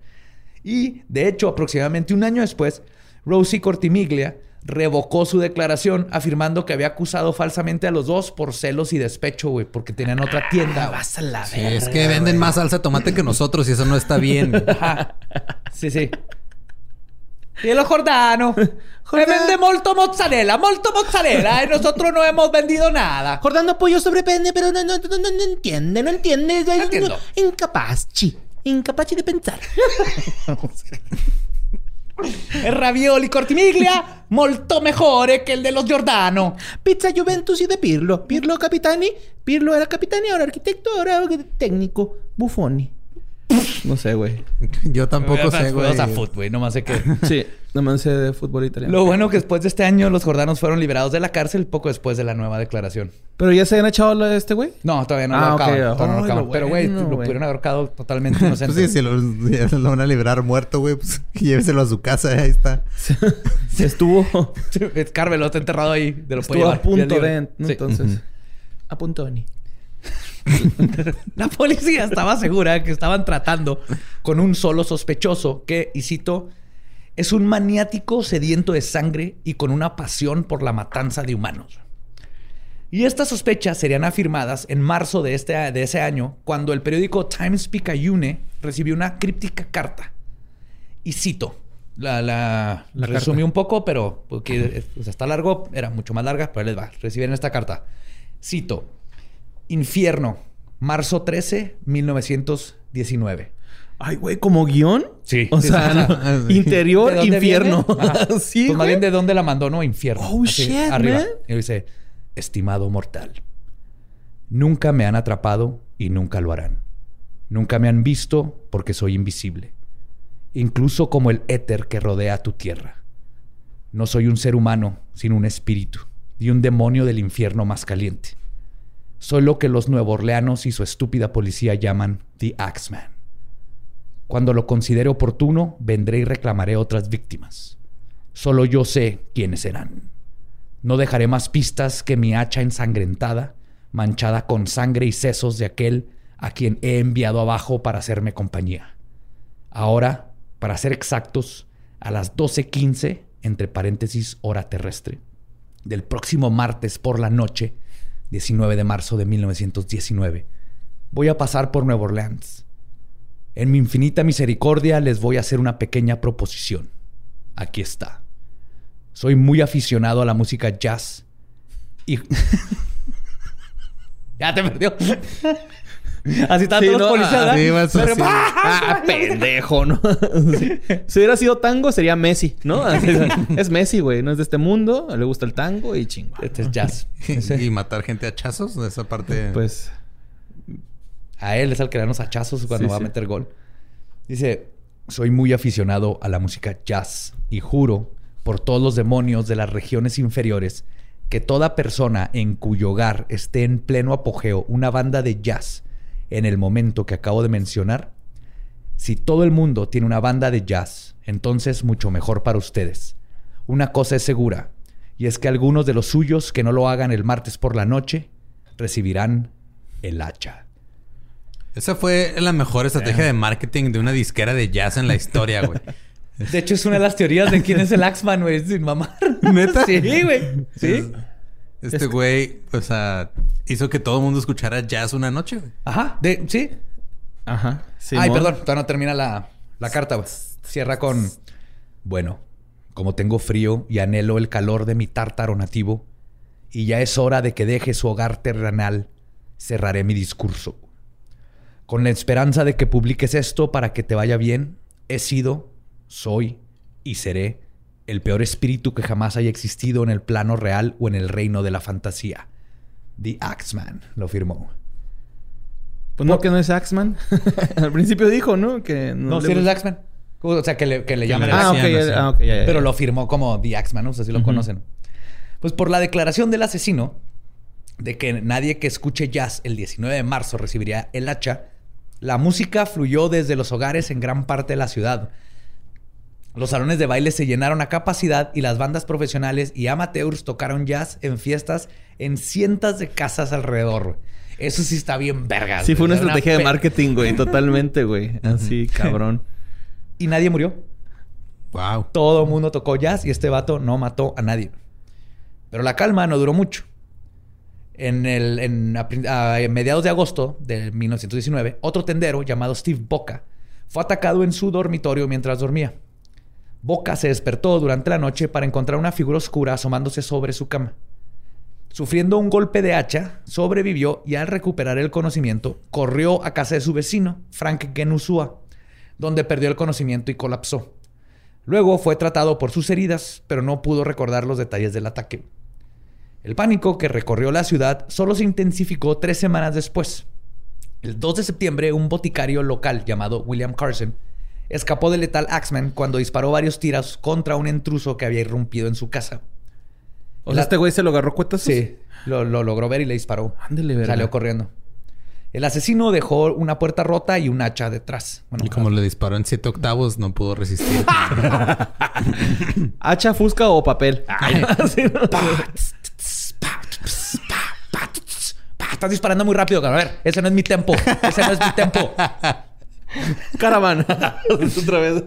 Y, de hecho, aproximadamente un año después, Rosie Cortimiglia revocó su declaración afirmando que había acusado falsamente a los dos por celos y despecho, güey, porque tenían otra tienda. güey. Vas a la Sí, es que venden más salsa de tomate que nosotros y eso no está bien. [laughs] Ajá. Sí, sí. Y el [laughs] Jordano. Me vende molto mozzarella, molto mozzarella. Y nosotros no hemos vendido nada. Jordano pollo sobrepende, pero no, no, no, no, no entiende, no entiende. No entiendo. Incapaz, chi. Incapaz de pensar. [laughs] El ravioli cortimiglia, molto mejore que el de los Giordano. Pizza Juventus y de Pirlo. Pirlo capitani. Pirlo era capitani, ahora arquitecto, ahora técnico. Buffoni. No sé, güey. [laughs] Yo tampoco sé, güey. Sea, foot, güey. Nomás sé que... [laughs] Sí, nomás sé de fútbol italiano. Lo bueno que después de este año los jordanos fueron liberados de la cárcel poco después de la nueva declaración. ¿Pero ya se habían echado la de este güey? No, todavía no Ah, lo acaban. todavía no lo Ay, acaban. lo Pero, güey, bueno, lo güey. pudieron haber ahorcado totalmente inocente. [laughs] Pues sí, si lo, si lo van a liberar muerto, güey, pues lléveselo a su casa, ahí está. Estuvo, Carmelo está enterrado ahí. De lo puede estuvo a punto de... libre. ¿no? Sí. Entonces... A punto de... La policía estaba segura que estaban tratando con un solo sospechoso que, y cito, es un maniático sediento de sangre y con una pasión por la matanza de humanos. Y estas sospechas serían afirmadas en marzo de, este, de ese año, cuando el periódico Times Picayune recibió una críptica carta. Y cito, la, la, La resumí carta. un poco, pero porque o sea, está largo, era mucho más larga, pero les va. Recibieron esta carta. Cito, Infierno, marzo 13, 1919. Ay, güey, ¿como guion? Sí. O Sí, sea, no, ¿De interior, infierno. Ajá. [laughs] sí, Pues más bien de dónde la mandó, ¿no? Infierno. Oh, shit, arriba. man. Y dice, estimado mortal, nunca me han atrapado y nunca lo harán. Nunca me han visto porque soy invisible. Incluso como el éter que rodea tu tierra. No soy un ser humano, sino un espíritu y un demonio del infierno más caliente. Soy lo que los nuevorleanos y su estúpida policía llaman The Axeman. Cuando lo considere oportuno, vendré y reclamaré otras víctimas. Solo yo sé quiénes serán. No dejaré más pistas que mi hacha ensangrentada, manchada con sangre y sesos de aquel a quien he enviado abajo para hacerme compañía. Ahora, para ser exactos, a las 12.15, entre paréntesis hora terrestre, del próximo martes por la noche, 19 de marzo de 1919, voy a pasar por Nueva Orleans. En mi infinita misericordia les voy a hacer una pequeña proposición. Aquí está. Soy muy aficionado a la música jazz y... [laughs] ya te perdió. [laughs] Así están Sí, no, los policías. ah, Pero- así. Ah, pendejo, ¿no? [laughs] Sí. Si hubiera sido tango, sería Messi, ¿no? [laughs] Así es, es Messi, güey. No es de este mundo, le gusta el tango y chingo. Este es jazz. y matar gente a chazos, esa parte. Pues, A él es al que le dan los hachazos cuando Sí, va a meter gol. Dice, soy muy aficionado a la música jazz y juro por todos los demonios de las regiones inferiores que toda persona en cuyo hogar esté en pleno apogeo una banda de jazz en el momento que acabo de mencionar, si todo el mundo tiene una banda de jazz, entonces mucho mejor para ustedes. Una cosa es segura, y es que algunos de los suyos que no lo hagan el martes por la noche recibirán el hacha. Esa fue la mejor estrategia de marketing de una disquera de jazz en la historia, güey. De hecho, es una de las teorías de quién es el Axman, güey. Sin mamar. [laughs] ¿Neta? Sí, güey. Sí. Este güey, o sea, hizo que todo el mundo escuchara jazz una noche, güey. Ajá. De, sí. ajá. Ay, perdón. Todavía no termina la, la carta, güey. Cierra con... Bueno, como tengo frío y anhelo el calor de mi tártaro nativo, y ya es hora de que deje su hogar terrenal, cerraré mi discurso. Con la esperanza de que publiques esto para que te vaya bien, he sido, soy y seré el peor espíritu que jamás haya existido en el plano real o en el reino de la fantasía. The Axeman lo firmó. Pues no, que no es Axman. [laughs] Al principio dijo, ¿no? Que no, No, le si eres Axeman. O sea, que le, que le llaman Ah, ok, Axeman, ya- sí. ah, ok, ya, ya, Pero lo firmó como The Axeman, ¿no? O sea, así lo conocen. Pues por la declaración del asesino de que nadie que escuche jazz el 19 de marzo recibiría el hacha, la música fluyó desde los hogares en gran parte de la ciudad. Los salones de baile se llenaron a capacidad y las bandas profesionales y amateurs tocaron jazz en fiestas en cientos de casas alrededor. Eso sí está bien verga. Sí, fue una. Era estrategia de marketing, güey. Totalmente, güey. Así, [laughs] cabrón. Y nadie murió. Wow. Todo el mundo tocó jazz y este vato no mató a nadie. Pero la calma no duró mucho. En, el, en, a, mediados de agosto de 1919, otro tendero llamado Steve Boca fue atacado en su dormitorio mientras dormía. Boca se despertó durante la noche para encontrar una figura oscura asomándose sobre su cama. Sufriendo un golpe de hacha, sobrevivió y al recuperar el conocimiento, corrió a casa de su vecino, Frank Genusua, donde perdió el conocimiento y colapsó. Luego fue tratado por sus heridas, pero no pudo recordar los detalles del ataque. El pánico que recorrió la ciudad solo se intensificó tres semanas después. El 2 de septiembre, un boticario local llamado William Carson escapó del letal Axman cuando disparó varios tiros contra un intruso que había irrumpido en su casa. O sea, La- este güey se lo agarró cuetas. Sí, lo, lo logró ver y le disparó. Ándele, verga. Salió corriendo. El asesino dejó una puerta rota y un hacha detrás. Bueno, Y como le disparó en siete octavos, no pudo resistir. ¿Hacha, fusca o papel? Sí, ¿no? Estás disparando muy rápido, cabrón. A ver, ese no es mi tempo. Ese no es mi tempo. [laughs] Caravana. [laughs] Otra vez.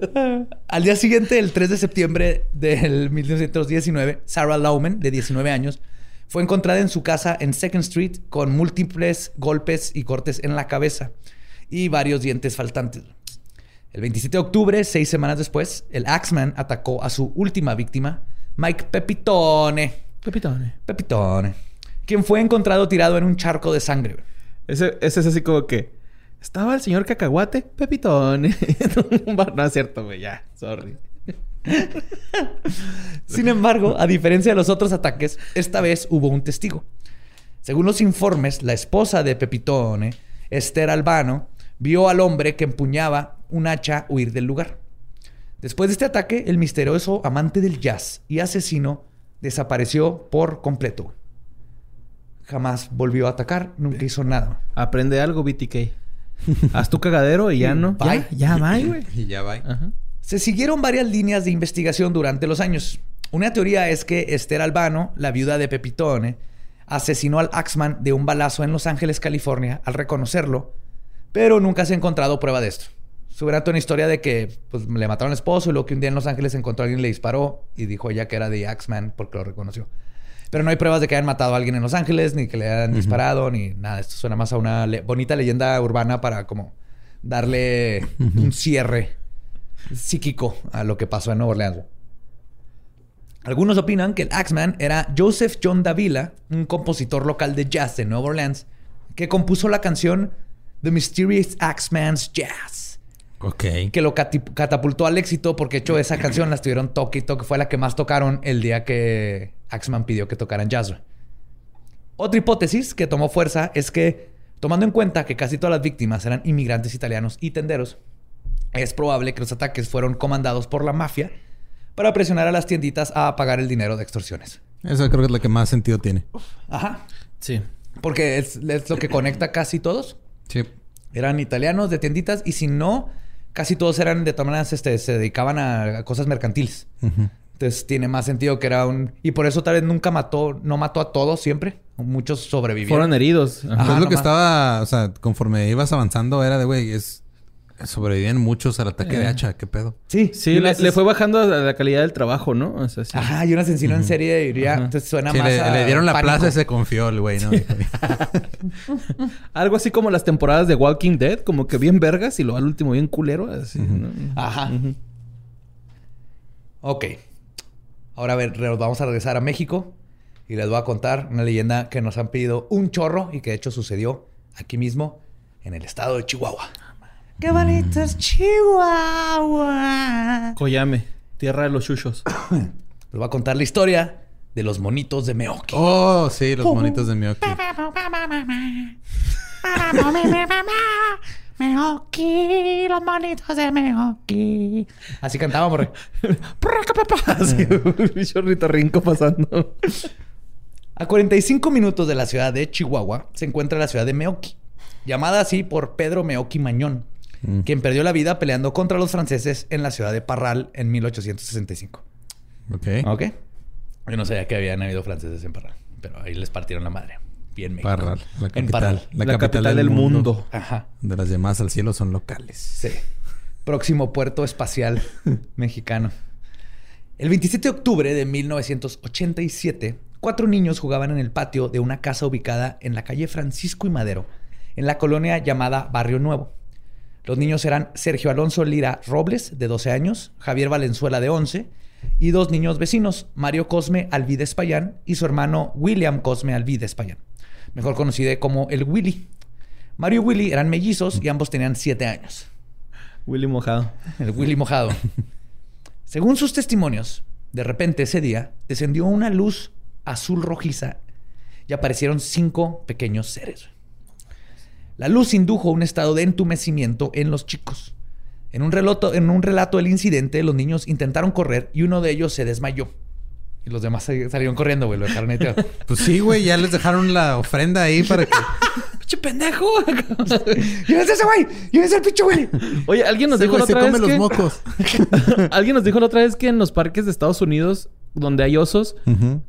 Al día siguiente, el 3 de septiembre del 1919, Sarah Lauman, de 19 años, fue encontrada en su casa en Second Street con múltiples golpes y cortes en la cabeza y varios dientes faltantes. El 27 de octubre, seis semanas después, el Axeman atacó a su última víctima, Mike Pepitone. Pepitone. Pepitone. Quien fue encontrado tirado en un charco de sangre. Ese, ese es así como que... Estaba el señor Cacahuate, Pepitone. [laughs] no es cierto, güey. Ya. Sorry. Sin embargo, a diferencia de los otros ataques, esta vez hubo un testigo. Según los informes, la esposa de Pepitone, Esther Albano, vio al hombre que empuñaba un hacha huir del lugar. Después de este ataque, el misterioso amante del jazz y asesino desapareció por completo. Jamás volvió a atacar, nunca hizo nada. Aprende algo, BTK. Haz tu cagadero y ya no. Bye. Ya, ya, bye, güey. [laughs] y ya va. Ajá. Se siguieron varias líneas de investigación durante los años. Una teoría es que Esther Albano, la viuda de Pepitone, asesinó al Axman de un balazo en Los Ángeles, California, al reconocerlo, pero nunca se ha encontrado prueba de esto. Subirá una historia de que pues, le mataron al esposo y luego que un día en Los Ángeles encontró a alguien y le disparó y dijo ella que era de Axman porque lo reconoció. Pero no hay pruebas de que hayan matado a alguien en Los Ángeles, ni que le hayan disparado, ni nada. Esto suena más a una le- bonita leyenda urbana para como darle [laughs] un cierre psíquico a lo que pasó en Nueva Orleans. Algunos opinan que el Axeman era Joseph John Davila, un compositor local de jazz de Nueva Orleans, que compuso la canción The Mysterious Axeman's Jazz, Ok. que lo catapultó al éxito porque hecho esa canción la estuvieron toque y toque, fue la que más tocaron el día que Axeman pidió que tocaran jazz. Otra hipótesis que tomó fuerza es que, tomando en cuenta que casi todas las víctimas eran inmigrantes italianos y tenderos, es probable que los ataques fueron comandados por la mafia para presionar a las tienditas a pagar el dinero de extorsiones. Eso creo que es lo que más sentido tiene. Ajá. Sí. Porque es, es lo que conecta casi todos. Sí. Eran italianos de tienditas y si no, casi todos eran de todas maneras, este, se dedicaban a cosas mercantiles. Entonces tiene más sentido que era un... Y por eso tal vez nunca mató, no mató a todos siempre. Muchos sobrevivieron. Fueron heridos. Ajá. Ajá, lo que estaba, o sea, conforme ibas avanzando era de, güey, es... Sobreviven muchos al ataque de Eh. hacha. ¿Qué pedo? Sí, Sí, y le, le fue bajando la, la calidad del trabajo, ¿no? O sea, sí. Ajá, y un asesino en serie diría... Entonces suena Sí, más le, a le dieron la pánico. plaza y se confió el güey, ¿no? [laughs] Algo así como las temporadas de Walking Dead, como que bien vergas y luego al último bien culero. Así, ¿no? Ajá. Ujú. Ok. Ahora a ver, vamos a regresar a México y les voy a contar una leyenda que nos han pedido un chorro y que de hecho sucedió aquí mismo en el estado de Chihuahua. ¡Qué bonito es Chihuahua! Coyame, tierra de los chuchos. [coughs] Les voy a contar la historia de los monitos de Meoki. oh, sí, los monitos de Miyoki. [laughs] [laughs] Meoki, los monitos de Meoki. Así cantábamos, [laughs] re. Así, [laughs] [laughs] un chorrito rinco pasando. A 45 minutos de la ciudad de Chihuahua se encuentra la ciudad de Meoki, llamada así por Pedro Meoki Mañón, Mm. quien perdió la vida peleando contra los franceses en la ciudad de Parral en 1865. Ok. ¿Ok? Yo no sabía que habían habido franceses en Parral, pero ahí les partieron la madre. Bien México. Parral, la En capital. Parral. La, capital, del mundo. Ajá. De las llamadas al cielo son locales. Sí. Próximo puerto espacial [laughs] mexicano. El 27 de octubre de 1987, cuatro niños jugaban en el patio de una casa ubicada en la calle Francisco y Madero, en la colonia llamada Barrio Nuevo. Los niños eran Sergio Alonso Lira Robles, de 12 años, Javier Valenzuela, de 11, y dos niños vecinos, Mario Cosme Alvides Payán y su hermano William Cosme Alvides Payán, mejor conocido como el Willy. Mario y Willy eran mellizos y ambos tenían 7 años. Willy mojado. El Willy mojado. Según sus testimonios, de repente ese día descendió una luz azul rojiza y aparecieron cinco pequeños seres. La luz indujo un estado de entumecimiento en los chicos. En un, relato, en un relato del incidente, los niños intentaron correr y uno de ellos se desmayó. Y los demás salieron corriendo, güey. Lo dejaron ahí. [laughs] pues sí, güey. Ya les dejaron la ofrenda ahí para que... [laughs] ¡Pinche pendejo! [laughs] ¡Llévense ese güey! ¡Llévense el pinche güey! Oye, alguien nos dijo la güey se otra vez come los que... mocos. alguien nos dijo la otra vez que en los parques de Estados Unidos, donde hay osos,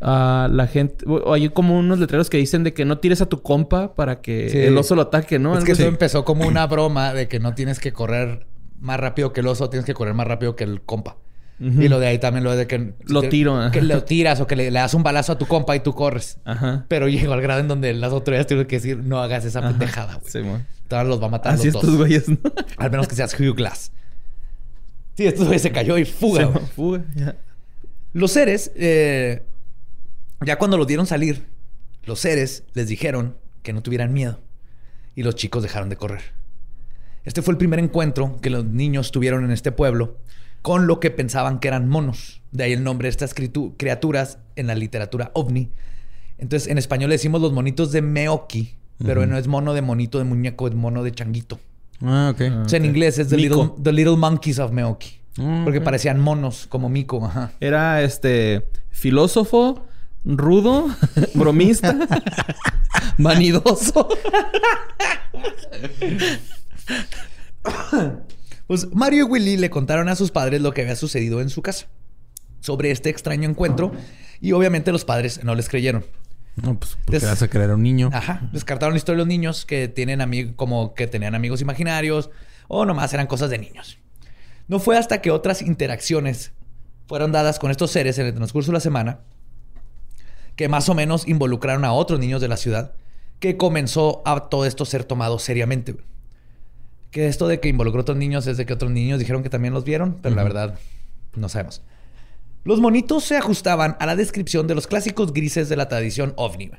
ah, la gente... O hay como unos letreros que dicen de que no tires a tu compa para que Sí. el oso lo ataque, ¿no? Es Algo que eso empezó como una broma de que no tienes que correr más rápido que el oso, tienes que correr más rápido que el compa. Y lo de ahí también lo de que... Lo tiro. Que lo [laughs] tiras o que le, le das un balazo a tu compa y tú corres. Ajá. Pero llegó al grado en donde las autoridades tuvieron que decir, no hagas esa Ajá. pendejada, güey. Sí, los va a matar Así los estos dos. güeyes, ¿no? [laughs] Al menos que seas Hugh Glass. Sí, estos güeyes se cayó y fuga, Sí. Fuga. ya. Los seres, eh, ya cuando los dieron salir, los seres les dijeron que no tuvieran miedo. Y los chicos dejaron de correr. Este fue el primer encuentro que los niños tuvieron en este pueblo con lo que pensaban que eran monos. De ahí el nombre de estas criaturas en la literatura ovni. Entonces, en español le decimos los monitos de Meoki, pero no es mono de monito de muñeco, es mono de changuito. Ah, ok. Ah. O sea, en Ok. inglés es the little, the little Monkeys of Meoki. Ah, Porque parecían monos, como mico, ajá. Era este filósofo, rudo, [laughs] bromista, [laughs] vanidoso. [laughs] Pues Mario y Willy le contaron a sus padres lo que había sucedido en su casa sobre este extraño encuentro y obviamente los padres no les creyeron. No, pues porque Des- vas a creer a un niño. Ajá, descartaron la historia de los niños que tienen amigos como que tenían amigos imaginarios o nomás eran cosas de niños. No fue hasta que otras interacciones fueron dadas con estos seres en el transcurso de la semana que más o menos involucraron a otros niños de la ciudad que comenzó a todo esto ser tomado seriamente. Que esto de que involucró a otros niños es de que otros niños dijeron que también los vieron, pero la verdad no sabemos. Los monitos se ajustaban a la descripción de los clásicos grises de la tradición ovni.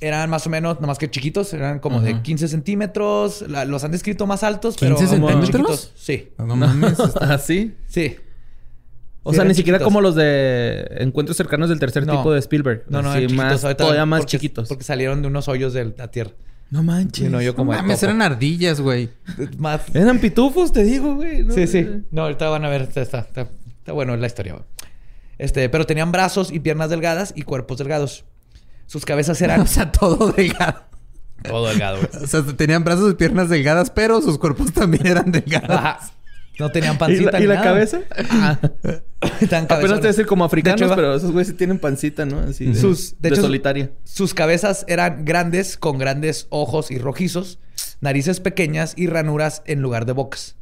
Eran más o menos, nomás que chiquitos, eran como de Ajá. 15 centímetros. La- los han descrito más altos, pero 15 como centímetros? chiquitos. Sí, No ¿Así? [laughs] sí. O Sí, sea, ni siquiera chiquitos. como los de encuentros cercanos del tercer No. tipo de Spielberg. No, no, Sí, más, todavía más porque- chiquitos. Porque salieron de unos hoyos de la tierra. No manches. No como de mames, eran ardillas, güey. Más... Eran pitufos, te digo, güey. ¿no? Sí, sí. No, ahorita van a ver. Está, está, está- está bueno la historia. güey. Este, pero tenían brazos y piernas delgadas y cuerpos delgados. Sus cabezas eran [laughs] O sea, todo delgado. todo delgado. güey. O sea, tenían brazos y piernas delgadas, pero sus cuerpos también eran delgados. Ajá. No tenían ¿Y pancita la, y la nada. cabeza? Ah. Apenas te cabezones. voy a decir como africanos, De hecho, pero esos güeyes sí tienen pancita, ¿no? Así de, Sus- de de, hecho, solitaria. Sus cabezas eran grandes, con grandes ojos y rojizos, narices pequeñas y ranuras en lugar de bocas.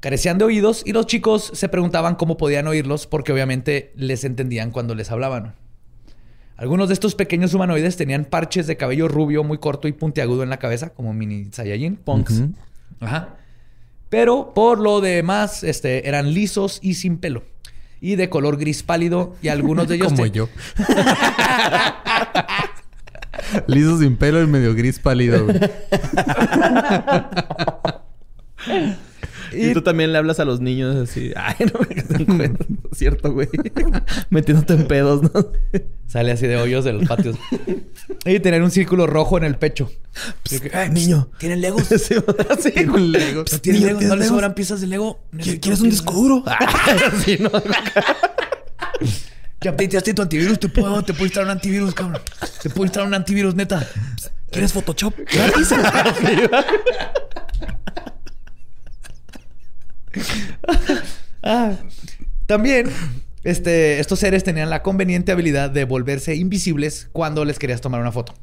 Carecían de oídos y los chicos se preguntaban cómo podían oírlos porque obviamente les entendían cuando les hablaban. Algunos de estos pequeños humanoides tenían parches de cabello rubio muy corto y puntiagudo en la cabeza, como mini Saiyajin. Punks. Ajá. Pero por lo demás, este, eran lisos y sin pelo. Y de color gris pálido. Y algunos de [laughs] ellos... Como te- yo. [laughs] Liso sin pelo y medio gris pálido, [laughs] Y, tú también le hablas a los niños así. [laughs] Ay, no me cuenta. [laughs] [laughs] Cierto, güey. Metiéndote en pedos, ¿no? Sale así de hoyos de los patios. y tener un círculo rojo en el pecho. Ay, niño. ¿Tienen legos? Sí, así. Con Legos. Pues, ¿Tienen ¿No les sobran piezas de Lego? ¿Quieres un disco duro? sí, no. Ya updateaste tu antivirus, te puedo, te puedo instalar un antivirus, cabrón. Te puedo instalar un antivirus, neta. ¿Quieres Photoshop? Gratis. [laughs] Ah. También, este, estos seres tenían la conveniente habilidad de volverse invisibles cuando les querías tomar una foto.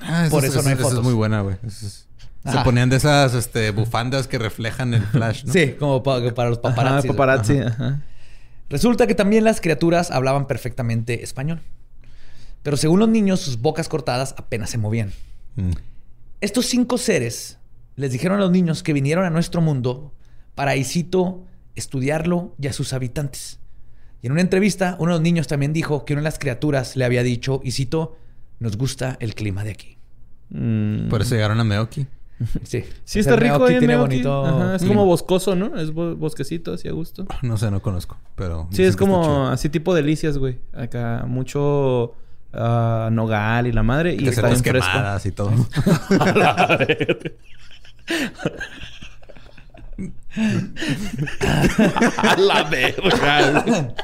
Ah, Por eso no hay fotos. es muy buena, güey. Es- Se Ajá. ponían de esas este, bufandas que reflejan el flash, ¿no? Sí, como pa- para los Ajá, paparazzi. paparazzi. Ajá. Resulta que también las criaturas hablaban perfectamente español. Pero según los niños, sus bocas cortadas apenas se movían. Mm. Estos cinco seres les dijeron a los niños que vinieron a nuestro mundo para, y cito, estudiarlo y a sus habitantes. Y en una entrevista, uno de los niños también dijo que una de las criaturas le había dicho, y cito, nos gusta el clima de aquí. Mm. Por eso llegaron a Meoki. [laughs] Sí, Sí, está rico Meoki ahí en tiene Meoki. bonito Ajá, Es clima. como boscoso, ¿no? Es bo- bosquecito, así a gusto. [laughs] No sé, no conozco, pero... Sí, es como así tipo delicias, güey. Acá mucho ah, nogal y la madre. Y Que está bien fresco. quemadas y todo. [laughs] [laughs] A la verga.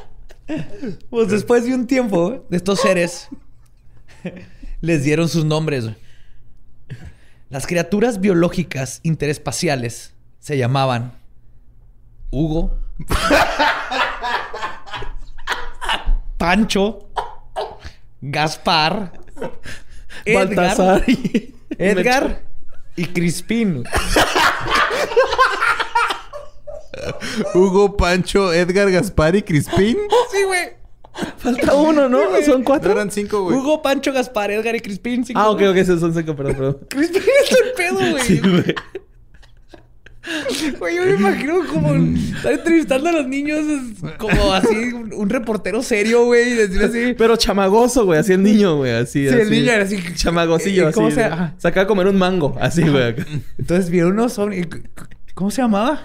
Pues después de un tiempo, de estos seres les dieron sus nombres. Las criaturas biológicas interespaciales se llamaban Hugo, Pancho, Gaspar, Edgar, Baltasar y... Edgar y Crispín. Hugo, Pancho, Edgar, Gaspar y Crispín. Sí, güey. Falta uno, ¿no? Son No cuatro. eran cinco, güey. Hugo, Pancho, Gaspar, Edgar y Crispín. cinco, Ah, ok, ok. Son son cinco, perdón, perdón. Crispín es el pedo, güey. Sí, güey. Güey, yo me imagino como estar entrevistando a los niños como así, un, reportero serio, güey, y decir así. Pero chamagoso, güey. Así el niño, güey. Así, Sí, el así. niño era así. Chamagosillo, ¿Y cómo así. se-. Se acaba de comer un mango. Así, güey. acá. Entonces vieron unos ovnis. ¿Cómo se llamaba?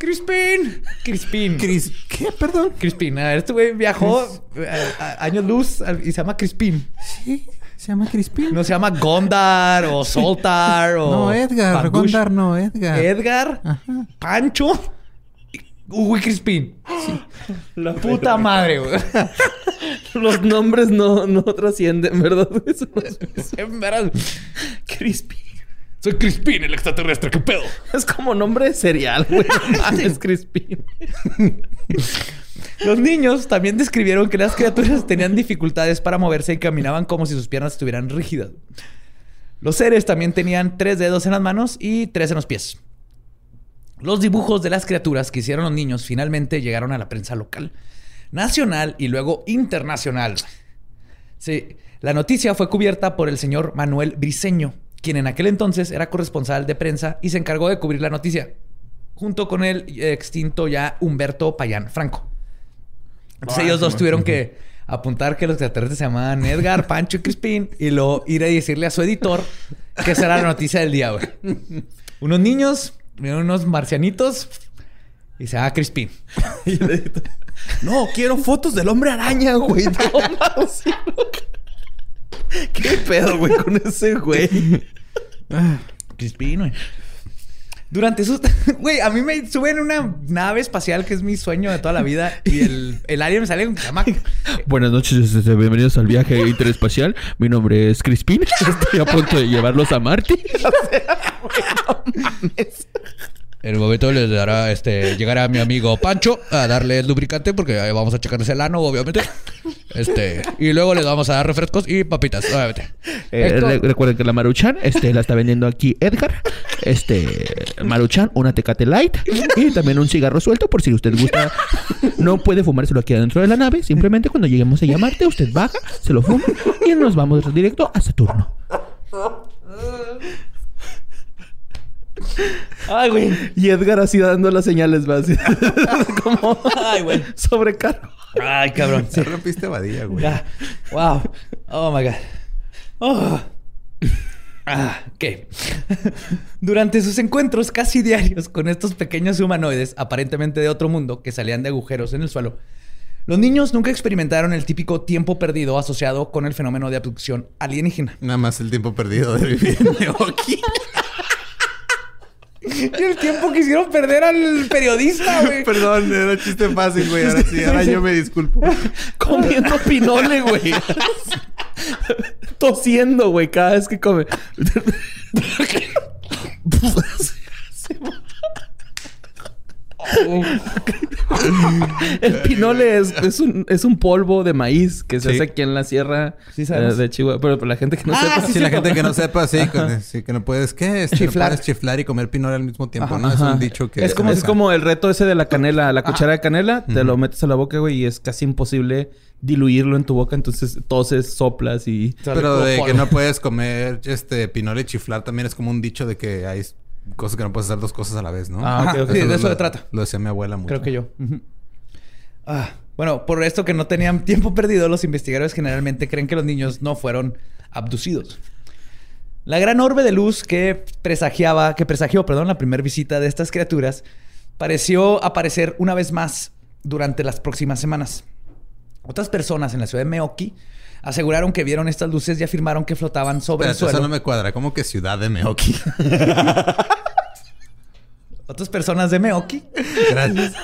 Crispín. Crispín. Cris... ¿Qué? Perdón. Crispín. A ver, este güey viajó a- a- años luz y se llama Crispín. Sí, se llama Crispín. No se llama Gondar o Soltar o. No, Edgar. Pangush. Gondar no, Edgar. Edgar, Ajá. Pancho, y Hugo y Crispín. La Puta madre, güey. [laughs] Los nombres no, no trascienden, ¿verdad? Eso no es-. Crispy. Soy Crispín, el extraterrestre. ¿Qué pedo? [laughs] Es como nombre de cereal, güey. [laughs] Es Crispy. Los niños también describieron que las criaturas tenían dificultades para moverse y caminaban como si sus piernas estuvieran rígidas. Los seres también tenían tres dedos en las manos y tres en los pies. Los dibujos de las criaturas que hicieron los niños finalmente llegaron a la prensa local, nacional y luego internacional. Sí, la noticia fue cubierta por el señor Manuel Briceño, quien en aquel entonces era corresponsal de prensa y se encargó de cubrir la noticia, junto con el extinto ya Humberto Payán Franco. Entonces Ah, ellos dos tuvieron que apuntar que los extraterrestres se llamaban Edgar, Pancho y Crispín y luego ir a decirle a su editor que esa era la noticia del día, güey. Unos niños, unos marcianitos y se llama Crispín. [laughs] Y el editor, No, quiero fotos del hombre araña, güey. [laughs] No, mames, sí, no. [laughs] ¿Qué pedo, güey, con ese güey? [laughs] Crispín, güey. Durante esos... [laughs] Güey, a mí me suben en una nave espacial que es mi sueño de toda la vida y el, el alien me sale con llama... Buenas noches, este, bienvenidos al viaje interespacial. Mi nombre es Crispín. Estoy a punto de llevarlos a Marte. En el momento les dará, este, llegará mi amigo Pancho a darle el lubricante porque vamos a checarles el ano, obviamente. Este, y luego les vamos a dar refrescos y papitas, obviamente. Eh, Esto- recuerden que la Maruchan este, la está vendiendo aquí Edgar. Este, Maruchan, una Tecate Light y también un cigarro suelto por si usted gusta. No puede fumárselo aquí adentro de la nave. Simplemente cuando lleguemos a Marte, usted baja, se lo fuma y nos vamos directo a Saturno. [laughs] Ay, güey. Y Edgar así dando las señales, así. [laughs] Como Ay, güey. sobrecargo. Ay, cabrón. Se rompiste Badía, güey. Ya. Wow. Oh my God. Oh. Ah, ok. Durante sus encuentros casi diarios con estos pequeños humanoides, aparentemente de otro mundo, que salían de agujeros en el suelo, los niños nunca experimentaron el típico tiempo perdido asociado con el fenómeno de abducción alienígena. Nada más el tiempo perdido de vivir en. Y el tiempo que hicieron perder al periodista, güey. Perdón, era chiste fácil, güey. Ahora sí, ahora yo me disculpo. Comiendo pinole, güey. Tosiendo, güey, cada vez que come. [laughs] [laughs] El pinole es, es, un, es un polvo de maíz que se Sí. hace aquí en la sierra Sí, eh, de Chihuahua. Pero, para la gente que no Ah, sepa... sí, Si la gente que no sepa, sí, con- sí, que no puedes, ¿qué? Este, Chiflar. No puedes chiflar y comer pinole al mismo tiempo, Ajá, ¿no? Es un dicho que... es como, es como el reto ese de la canela, la cuchara de canela, te lo metes a la boca, güey, y es casi imposible diluirlo en tu boca, entonces toses, soplas y... Pero de que no puedes comer este pinole y chiflar también es como un dicho de que hay cosas que no puedes hacer dos cosas a la vez, ¿no? Ah, Ajá, ok, ok. sí, de eso lo- se trata. Lo decía mi abuela mucho. Creo que yo. Ah, bueno, por esto que no tenían [laughs] tiempo perdido, los investigadores generalmente creen que los niños no fueron abducidos. La gran orbe de luz que presagiaba, que presagió, perdón, la primera visita de estas criaturas, pareció aparecer una vez más durante las próximas semanas. Otras personas en la ciudad de Meoki aseguraron que vieron estas luces y afirmaron que flotaban sobre Espérate, el suelo. eso no me cuadra. ¿Cómo que ciudad de Meoki? [laughs] Otras personas de Meoki Gracias.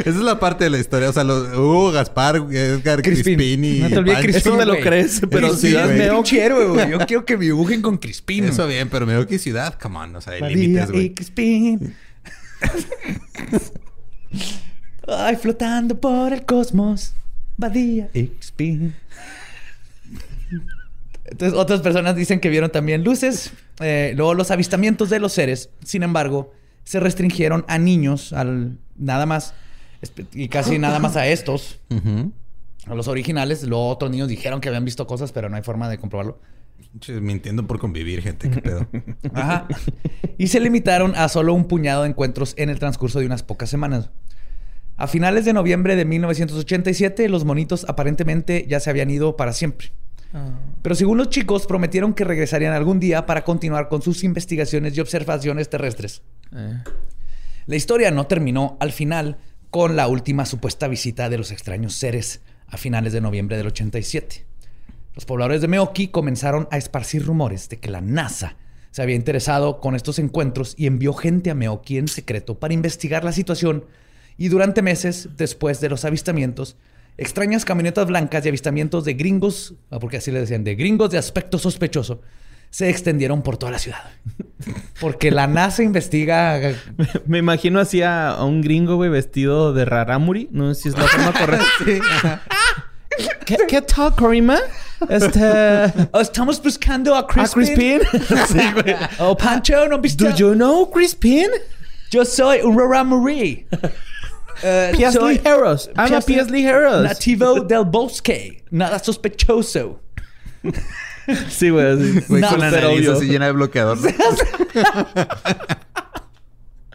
Esa es la parte de la historia. O sea, los, Hugo, Gaspar, Edgar, Crispin. Crispin y... No te olvides. Crispin, Eso te lo crees, pero Sí, Ciudad güey. Meoki... Yo quiero que me dibujen con Crispin. Eso bien, pero Meoki ciudad, come on. O sea, hay límites, güey. Crispin. [laughs] Ay, flotando por el cosmos. Badía Crispin. Entonces, otras personas dicen que vieron también luces. Eh, luego, los avistamientos de los seres, sin embargo, se restringieron a niños, al nada más, y casi nada más a estos, a los originales. Luego, otros niños dijeron que habían visto cosas, pero no hay forma de comprobarlo. Mintiendo por convivir, gente. ¿Qué pedo? Ajá. Y se limitaron a solo un puñado de encuentros en el transcurso de unas pocas semanas. A finales de noviembre de 1987, los monitos aparentemente ya se habían ido para siempre. Pero según los chicos, prometieron que regresarían algún día para continuar con sus investigaciones y observaciones terrestres. Eh. La historia no terminó al final con la última supuesta visita de los extraños seres a finales de noviembre del 87. Los pobladores de Meoki comenzaron a esparcir rumores de que la NASA se había interesado con estos encuentros y envió gente a Meoki en secreto para investigar la situación y durante meses después de los avistamientos, extrañas camionetas blancas y avistamientos de gringos, ah, porque así le decían, de gringos de aspecto sospechoso, se extendieron por toda la ciudad. [laughs] Porque la NASA investiga Me imagino así a, a un gringo, güey, vestido de rarámuri. No sé si es la [laughs] forma correcta. ¿Qué, ¿Qué tal, Corima? Este... [laughs] Oh, estamos buscando a ¿A Crispin. Crispin? sí, güey. Oh, Pancho, ¿no viste? Do you know Crispin? Yo soy un Raramuri. Uh, P.S. soy Lee Harris. I'm a P.S. Lee Harris. Nativo del bosque. Nada sospechoso. [laughs] Sí, güey. así. Güey, con la nariz obvio. así llena de bloqueador. [laughs]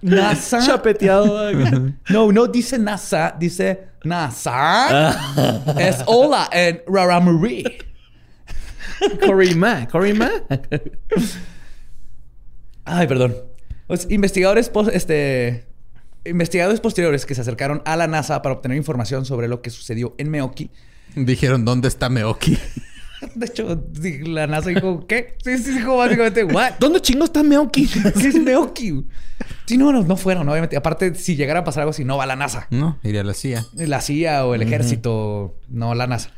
NASA. Chapeteado. [laughs] No, no dice NASA, dice NASA. es hola en Raramuri. Corima. Corima. Ay, perdón. Los investigadores, pos- este, investigadores posteriores que se acercaron a la NASA para obtener información sobre lo que sucedió en Meoki. Dijeron, ¿dónde está Meoki? [laughs] De hecho, la NASA dijo, ¿qué? Sí, sí, dijo básicamente, ¿what? ¿Dónde chingo está Meoki? [laughs] ¿Qué es Meoki? Sí, no, no, no fueron, obviamente. Aparte, si llegara a pasar algo así, no va la NASA. No, iría a la CIA. La CIA o el ejército, no la NASA.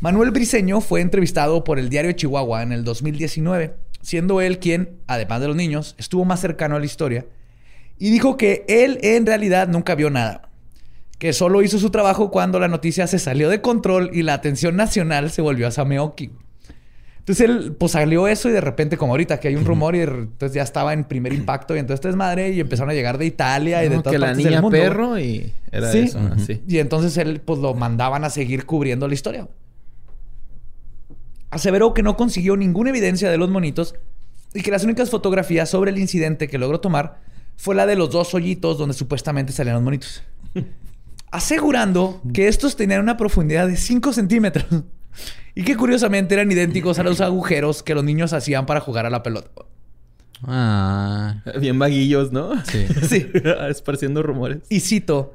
Manuel Briseño fue entrevistado por el diario Chihuahua en el 2019, siendo él quien, además de los niños, estuvo más cercano a la historia y dijo que él en realidad nunca vio nada, que solo hizo su trabajo cuando la noticia se salió de control y la atención nacional se volvió a Sameoki. Entonces él, pues salió eso y de repente, como ahorita, que hay un rumor y entonces ya estaba en primer impacto y entonces es madre y empezaron a llegar de Italia y de todas que la partes del niña mundo. perro y era Sí. eso. Y entonces él, pues lo mandaban a seguir cubriendo la historia. Aseveró que no consiguió ninguna evidencia de los monitos y que las únicas fotografías sobre el incidente que logró tomar fue la de los dos hoyitos donde supuestamente salían los monitos. Asegurando que estos tenían una profundidad de 5 centímetros y que curiosamente eran idénticos a los agujeros que los niños hacían para jugar a la pelota. Ah. Bien vaguillos, ¿no? Sí. [laughs] Sí. [laughs] Esparciendo rumores. Y cito,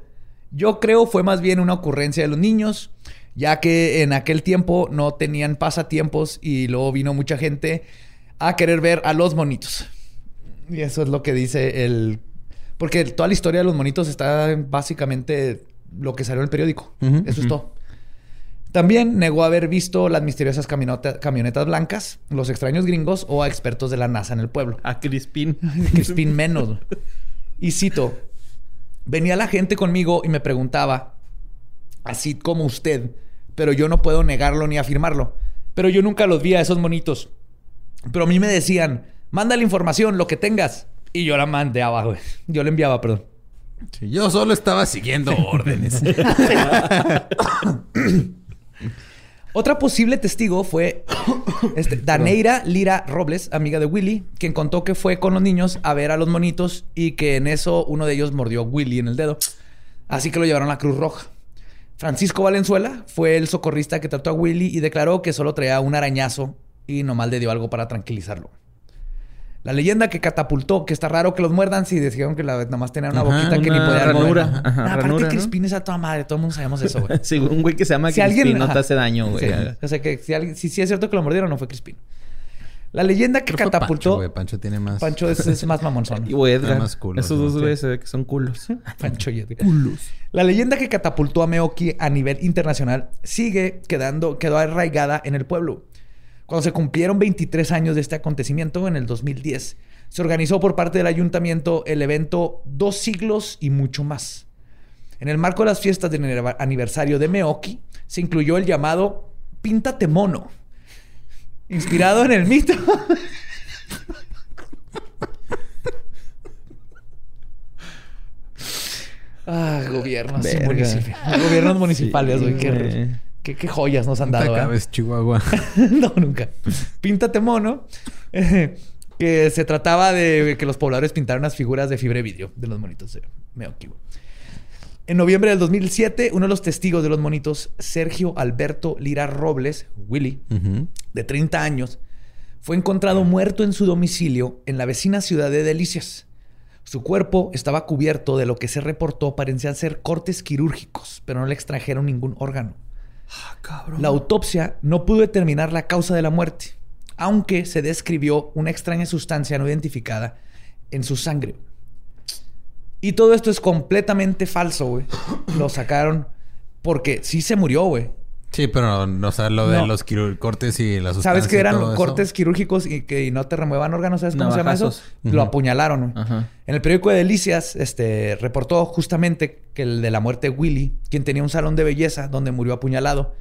yo creo fue más bien una ocurrencia de los niños, ya que en aquel tiempo no tenían pasatiempos y luego vino mucha gente a querer ver a los monitos. Y eso es lo que dice el... Porque toda la historia de los monitos está básicamente lo que salió en el periódico. Eso es todo. También negó haber visto las misteriosas camioneta- camionetas blancas, los extraños gringos o a expertos de la NASA en el pueblo. A Crispin. [laughs] Crispin menos. Y cito: Venía la gente conmigo y me preguntaba, así como usted, pero yo no puedo negarlo ni afirmarlo. Pero yo nunca los vi a esos monitos. Pero a mí me decían, manda la información, lo que tengas. Y yo la mandeaba, güey. [laughs] Yo le enviaba, perdón. Sí, yo solo estaba siguiendo [laughs] órdenes. [laughs] [coughs] Otra posible testigo fue [coughs] este, Daneira Lira Robles, amiga de Willy, quien contó que fue con los niños a ver a los monitos y que en eso uno de ellos mordió a Willy en el dedo. Así que lo llevaron a la Cruz Roja. Francisco Valenzuela fue el socorrista que trató a Willy y declaró que solo traía un arañazo y nomás le dio algo para tranquilizarlo. La leyenda que catapultó, que está raro que los muerdan, si decían que la, nomás tenían una Ajá, boquita que ni una podían ranura. mover. Ajá, No, aparte ranura, ¿no? Crispín es a toda madre, todo el mundo sabemos eso, güey. [laughs] Sí, un güey que se llama Si Crispin alguien- no te hace daño, güey. Sí. O sea que si, alguien, si, sí es cierto que lo mordieron, no fue Crispín. La leyenda que catapultó. Pancho, güey. Pancho tiene más. Pancho es, es más mamonzón. [laughs] Y güey, Edgar. más culos, Esos ¿no? dos Sí. güeyes se ve que son culos. [laughs] Pancho y Edgar. La leyenda que catapultó a Meoki a nivel internacional sigue quedando, quedó arraigada en el pueblo. Cuando se cumplieron 23 años de este acontecimiento, en el 2010, se organizó por parte del ayuntamiento el evento Dos siglos y mucho más. En el marco de las fiestas del aniver- aniversario de Meoki, se incluyó el llamado Píntate Mono, inspirado en el mito. [laughs] Ah, gobiernos Verga. municipales. Gobiernos municipales, Sí, güey. qué. Qué- qué joyas nos han No te dado, ¿eh? acabes, Chihuahua. [laughs] no, nunca. Píntate mono. eh, que se trataba de que los pobladores pintaran unas figuras de fibra de vidrio de los monitos de Meoki. En noviembre del 2007, uno de los testigos de los monitos, Sergio Alberto Lira Robles, Willy, de 30 años, fue encontrado muerto en su domicilio en la vecina ciudad de Delicias. Su cuerpo estaba cubierto de lo que se reportó parecían ser cortes quirúrgicos, pero no le extrajeron ningún órgano. La autopsia no pudo determinar la causa de la muerte, aunque se describió una extraña sustancia no identificada en su sangre. Y todo esto es completamente falso, güey. Lo sacaron porque sí se murió, güey. Sí, pero no, o sea, lo de No. los cortes y la sustancia. ¿Sabes que eran todo eso. cortes quirúrgicos y que no te remuevan órganos? ¿Sabes cómo se llama eso? Lo apuñalaron. Ajá. En el periódico de Delicias, este, reportó justamente que el de la muerte de Willy, quien tenía un salón de belleza donde murió apuñalado,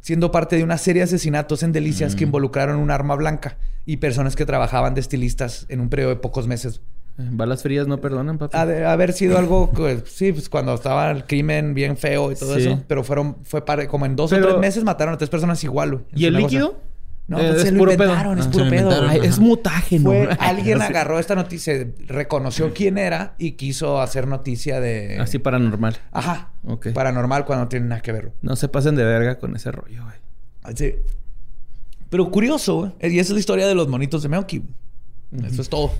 siendo parte de una serie de asesinatos en Delicias Mm. que involucraron un arma blanca y personas que trabajaban de estilistas en un periodo de pocos meses. Balas frías no perdonan, papi. Ha de haber sido algo, que, sí, pues cuando estaba el crimen bien feo y todo Sí. eso, pero fueron, fue para, como en dos Pero- o tres meses mataron a tres personas igual, güey. ¿Y el líquido? No, Eh, pues es se lo puro pedo. inventaron, es Ah, puro pedo. Ay, es mutágeno. Fue, alguien [laughs] agarró esta noticia, reconoció quién era y quiso hacer noticia de... Así paranormal. Ajá. Ok. Paranormal cuando no tiene nada que ver. No se pasen de verga con ese rollo, güey. Sí. Pero curioso, güey. Y esa es la historia de los monitos de Meoki. Eso es todo.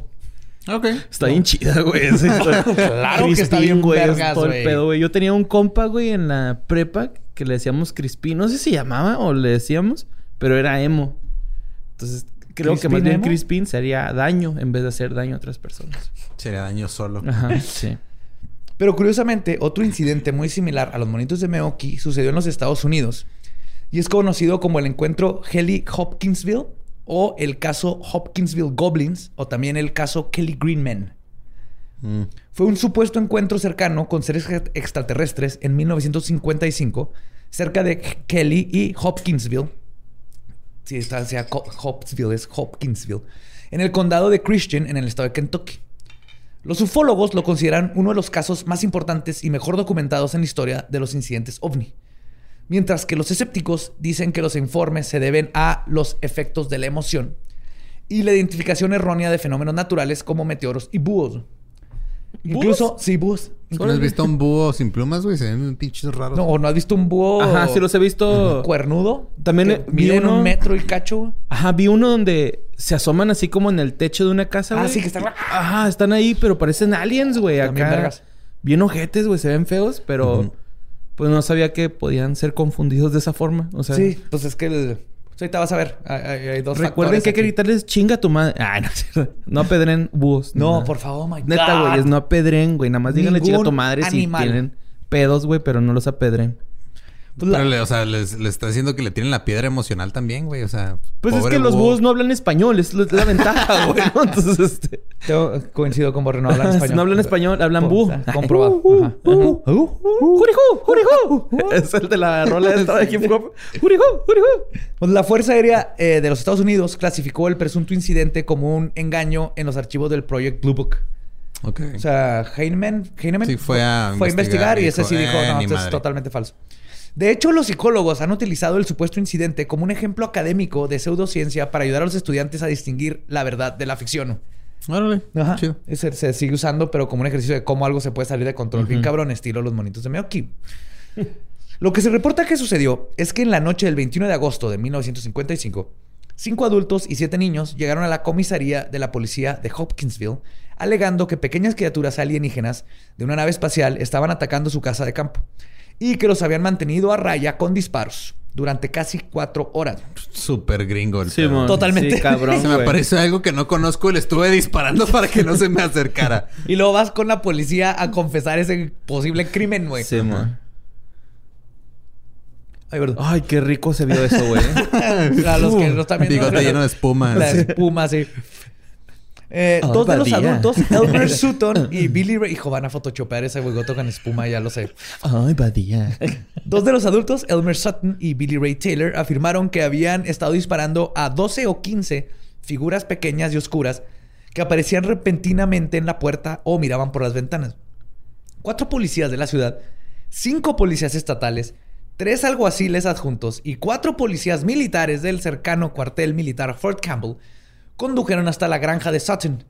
Ok. Está bien chida, güey. [laughs] Claro que está bien güey. vergas, todo el pedo, güey. Yo tenía un compa, güey, en la prepa que le decíamos Crispín. No sé si llamaba o le decíamos, pero era emo. Entonces, creo que ¿Crispín más bien emo? Crispín sería daño en vez de hacer daño a otras personas. Sería daño solo. Ajá, [laughs] sí. Pero curiosamente, otro incidente muy similar a los monitos de Meoki sucedió en los Estados Unidos. Y es conocido como el encuentro Helly Hopkinsville o el caso Hopkinsville Goblins o también el caso Kelly Green Men. Mm. Fue un supuesto encuentro cercano con seres ex- extraterrestres en 1955 cerca de Kelly y Hopkinsville. Sí, está, sea Hopkinsville, es Hopkinsville. En el condado de Christian, en el estado de Kentucky. Los ufólogos lo consideran uno de los casos más importantes y mejor documentados en la historia de los incidentes ovni. Mientras que los escépticos dicen que los informes se deben a los efectos de la emoción y la identificación errónea de fenómenos naturales como meteoros y búhos. Incluso, sí, búhos. ¿No has visto un búho sin plumas, güey? Se ven pinches raros. No, ¿o no has visto un búho Ajá, sí los he visto. cuernudo? También Que vi miden uno- un metro y cacho. güey. Ajá, vi uno donde se asoman así como en el techo de una casa, Ah, güey. sí, que están- Ajá, están ahí, pero parecen aliens, güey. También Acá. vergas. Bien ojetes, güey. Se ven feos, pero... Pues no sabía que podían ser confundidos de esa forma. O sea... Sí, pues es que el... pues ahorita vas a ver. Hay, hay- dos Recuerden que hay que gritarles chinga a tu madre. [laughs] Ay, no, es cierto. no apedren búhos. No, nada. por favor, my Neta, God. güey, no apedren, güey. Nada más díganle chinga a tu madre animal. si tienen pedos, güey, pero no los apedren. Pues la- Pero, le- o sea, les, les está diciendo que le tienen la piedra emocional también, güey. O sea, Pues es que los búho. búhos no hablan español, es la, la ventaja, [laughs] güey. ¿no? Entonces, este... Yo coincido con Borre, [laughs] no hablan español. No hablan español, hablan búho. comprobado. Uh, uh, uh, uh, uh, jurijú, jurijú. Es el de la rola de hip hop. Jurijú, jurijú. Pues la Fuerza Aérea eh, de los Estados Unidos clasificó el presunto incidente como un engaño en los archivos del Project Blue Book. Ok. O sea, Heinemann, Heinemann Sí, fue a fue a investigar y y ese sí dijo, "Eh, no, esto es madre". totalmente falso. De hecho, los psicólogos han utilizado el supuesto incidente como un ejemplo académico de pseudociencia para ayudar a los estudiantes a distinguir la verdad de la ficción. Órale. Ajá. Chido. Se, se sigue usando, pero como un ejercicio de cómo algo se puede salir de control. Bien cabrón, estilo los monitos de Meoki. [laughs] Lo que se reporta que sucedió es que en la noche del 21 de agosto de 1955, cinco adultos y siete niños llegaron a la comisaría de la policía de Hopkinsville alegando que pequeñas criaturas alienígenas de una nave espacial estaban atacando su casa de campo y que los habían mantenido a raya con disparos durante casi cuatro horas. Súper gringo el Sí. Totalmente. Sí, cabrón, [laughs] Se me parece algo que no conozco y le estuve disparando para que no se me acercara. [laughs] Y luego vas con la policía a confesar ese posible crimen, güey. Sí, man. Ay, perdón. Ay, qué rico se vio eso, güey. [laughs] A los que no están viendo. Bigote lleno de espuma. La espuma, sí. Eh, Oh, dos de los adultos, [laughs] Elmer Sutton y Billy Ray. Hijo, van a photoshopear ese bigote con espuma, ya lo sé. Ay, badía. [laughs] Dos de los adultos, Elmer Sutton y Billy Ray Taylor, afirmaron que habían estado disparando a 12 o 15 figuras pequeñas y oscuras que aparecían repentinamente en la puerta o miraban por las ventanas. Cuatro policías de la ciudad, cinco policías estatales, tres alguaciles adjuntos y cuatro policías militares del cercano cuartel militar Fort Campbell condujeron hasta la granja de Sutton.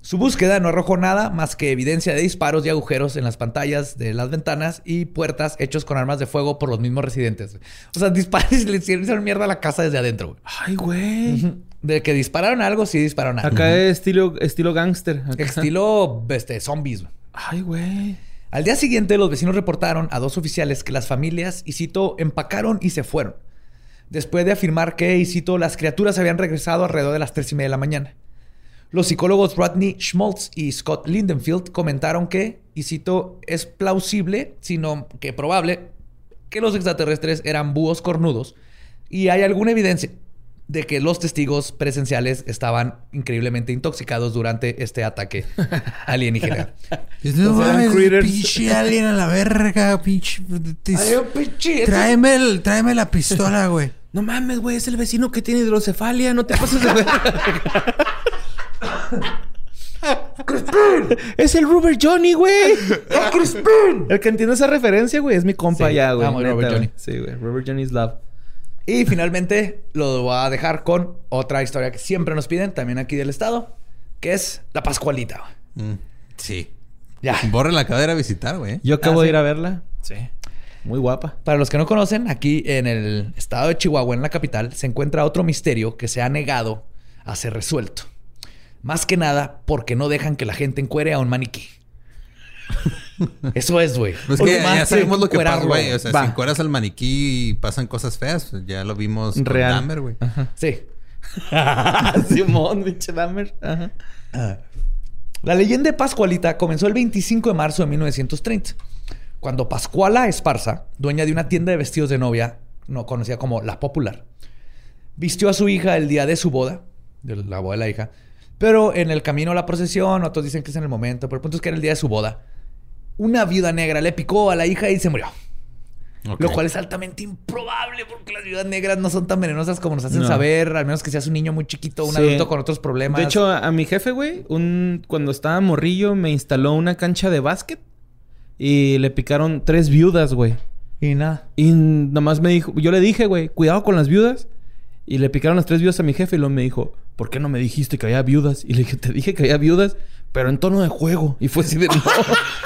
Su búsqueda no arrojó nada más que evidencia de disparos y agujeros en las pantallas de las ventanas y puertas hechos con armas de fuego por los mismos residentes. O sea, [laughs] disparos y le hicieron mierda a la casa desde adentro. güey. Ay, güey. De que dispararon algo, sí dispararon algo. Acá es estilo, estilo gangster. Acá. Estilo este, zombies. güey. Ay, güey. Al día siguiente, los vecinos reportaron a dos oficiales que las familias, y cito, empacaron y se fueron. Después de afirmar que, y cito, las criaturas habían regresado alrededor de las tres y media de la mañana. Los psicólogos Rodney Schmaltz y Scott Lindenfield comentaron que, y cito, es plausible, sino que probable, que los extraterrestres eran búhos cornudos y hay alguna evidencia de que los testigos presenciales estaban increíblemente intoxicados durante este ataque [laughs] alienígena. No O sea, eran mames, pinche alien a la verga, pinche. Ay, pinche, Tráeme, el- tráeme la pistola, [laughs] güey. No mames, güey, es el vecino que tiene hidrocefalia, no te pases de ver. [laughs] es el Rubber Johnny, güey. El que entiende esa referencia, güey, es mi compa Sí, ya, güey. amo a neta, Rubber güey. Johnny. Sí, güey. Rubber Johnny's love. Y finalmente lo voy a dejar con otra historia que siempre nos piden, también aquí del estado, que es la Pascualita. Mm, sí. Ya. Borre la cadera a visitar, güey. Yo acabo Ah, de sí. ir a verla. Sí. Muy guapa. Para los que no conocen, aquí en el estado de Chihuahua, en la capital, se encuentra otro misterio que se ha negado a ser resuelto. Más que nada porque no dejan que la gente encuere a un maniquí. Eso es, güey. Pues que más ya sabemos lo que pasa, güey. O sea, Va. si encueras al maniquí y pasan cosas feas, pues ya lo vimos con Real. Dahmer, güey. Sí. [laughs] Simón, pinche Dahmer. Ajá. La leyenda de Pascualita comenzó el 25 de marzo de 1930, cuando Pascuala Esparza, dueña de una tienda de vestidos de novia, no conocida como La Popular, vistió a su hija el día de su boda, de la boda de la hija, pero en el camino a la procesión, otros dicen que es en el momento, pero el punto es que era el día de su boda, una viuda negra le picó a la hija y se murió. Lo cual es altamente improbable porque las viudas negras no son tan venenosas como nos hacen No. saber, al menos que seas un niño muy chiquito, un Sí. adulto con otros problemas. De hecho, a, a mi jefe, güey, un, cuando estaba morrillo, me instaló una cancha de básquet y le picaron tres viudas, güey. y nada. Y nomás me dijo, yo le dije, güey, cuidado con las viudas. Y le picaron las tres viudas a mi jefe y luego me dijo, ¿por qué no me dijiste que había viudas? Y le dije, te dije que había viudas, pero en tono de juego. Y fue así de, no,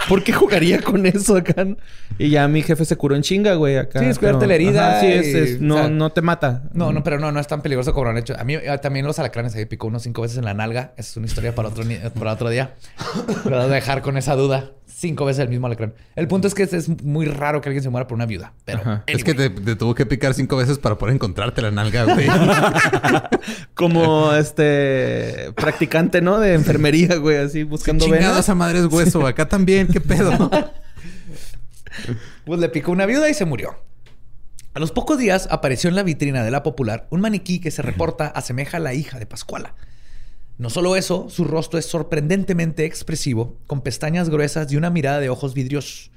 ¿por qué jugaría con eso acá? Y ya mi jefe se curó en chinga, güey, acá. Sí, es cuidarte la herida Ajá, sí, y- es, es- no, o sea, no te mata. No, no, pero no, no es tan peligroso como lo han hecho. A mí eh, también los alacranes me picó unos cinco veces en la nalga. Esa es una historia para otro, para otro día. Pero voy a dejar con esa duda. Cinco veces el mismo alacrán. El punto es que es, es muy raro que alguien se muera por una viuda. Pero. Es que te, te tuvo que picar cinco veces para poder encontrarte la nalga, güey. [laughs] Como este practicante, ¿no? De enfermería, güey, así buscando Chingada venas. esa madre es hueso. Acá también, ¿qué pedo? [laughs] pues le picó una viuda y se murió. A los pocos días apareció en la vitrina de la popular un maniquí que se reporta asemeja a la hija de Pascuala. No solo eso, su rostro es sorprendentemente expresivo, con pestañas gruesas y una mirada de ojos vidriosos.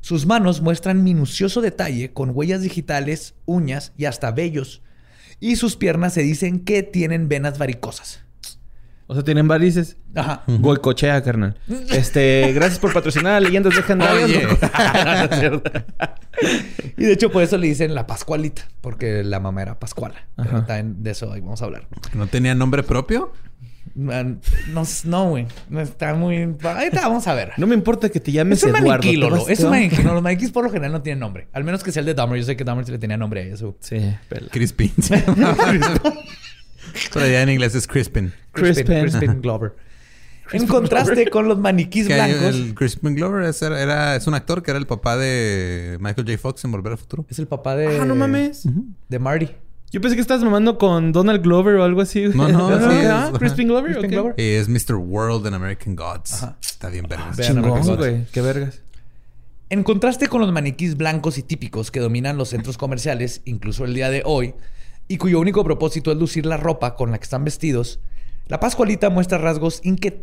Sus manos muestran minucioso detalle con huellas digitales, uñas y hasta vellos. Y sus piernas se dicen que tienen venas varicosas. O sea, tienen varices. Ajá. Goicochea, carnal. [laughs] Este, gracias por patrocinar a Leyendas Legendarias. [laughs] Y de hecho por eso le dicen la Pascualita, porque la mamá era Pascuala. Pero Ajá. también de eso ahí vamos a hablar. ¿No tenía nombre propio? Man, No, no, güey. No está muy... Ahorita vamos a ver. No me importa que te llames Es un Eduardo. maniquí, Lolo. vas- Es un maniquí. No, los maniquís por lo general no tienen nombre. Al menos que sea el de Dahmer. Yo sé que Dahmer sí le tenía nombre a eso. Sí, pela. Crispin. [laughs] Pero ya en inglés es Crispin. Crispin. Crispin [laughs] Glover. En contraste con los maniquís Que blancos... el Crispin Glover es, era, es un actor que era el papá de Michael J. Fox en Volver al Futuro. Es el papá de... Ah, no mames. De Marty. Yo pensé que estabas mamando con Donald Glover o algo así. No, no, [laughs] sí, Ah, es- Crispin Glover. Crispin ok. Glover. Y es Mr. World in American Gods. Ajá. Está bien vergas. Chingón, güey. Qué vergas. En contraste con los maniquís blancos y típicos que dominan los centros comerciales, incluso el día de hoy, y cuyo único propósito es lucir la ropa con la que están vestidos, la Pascualita muestra rasgos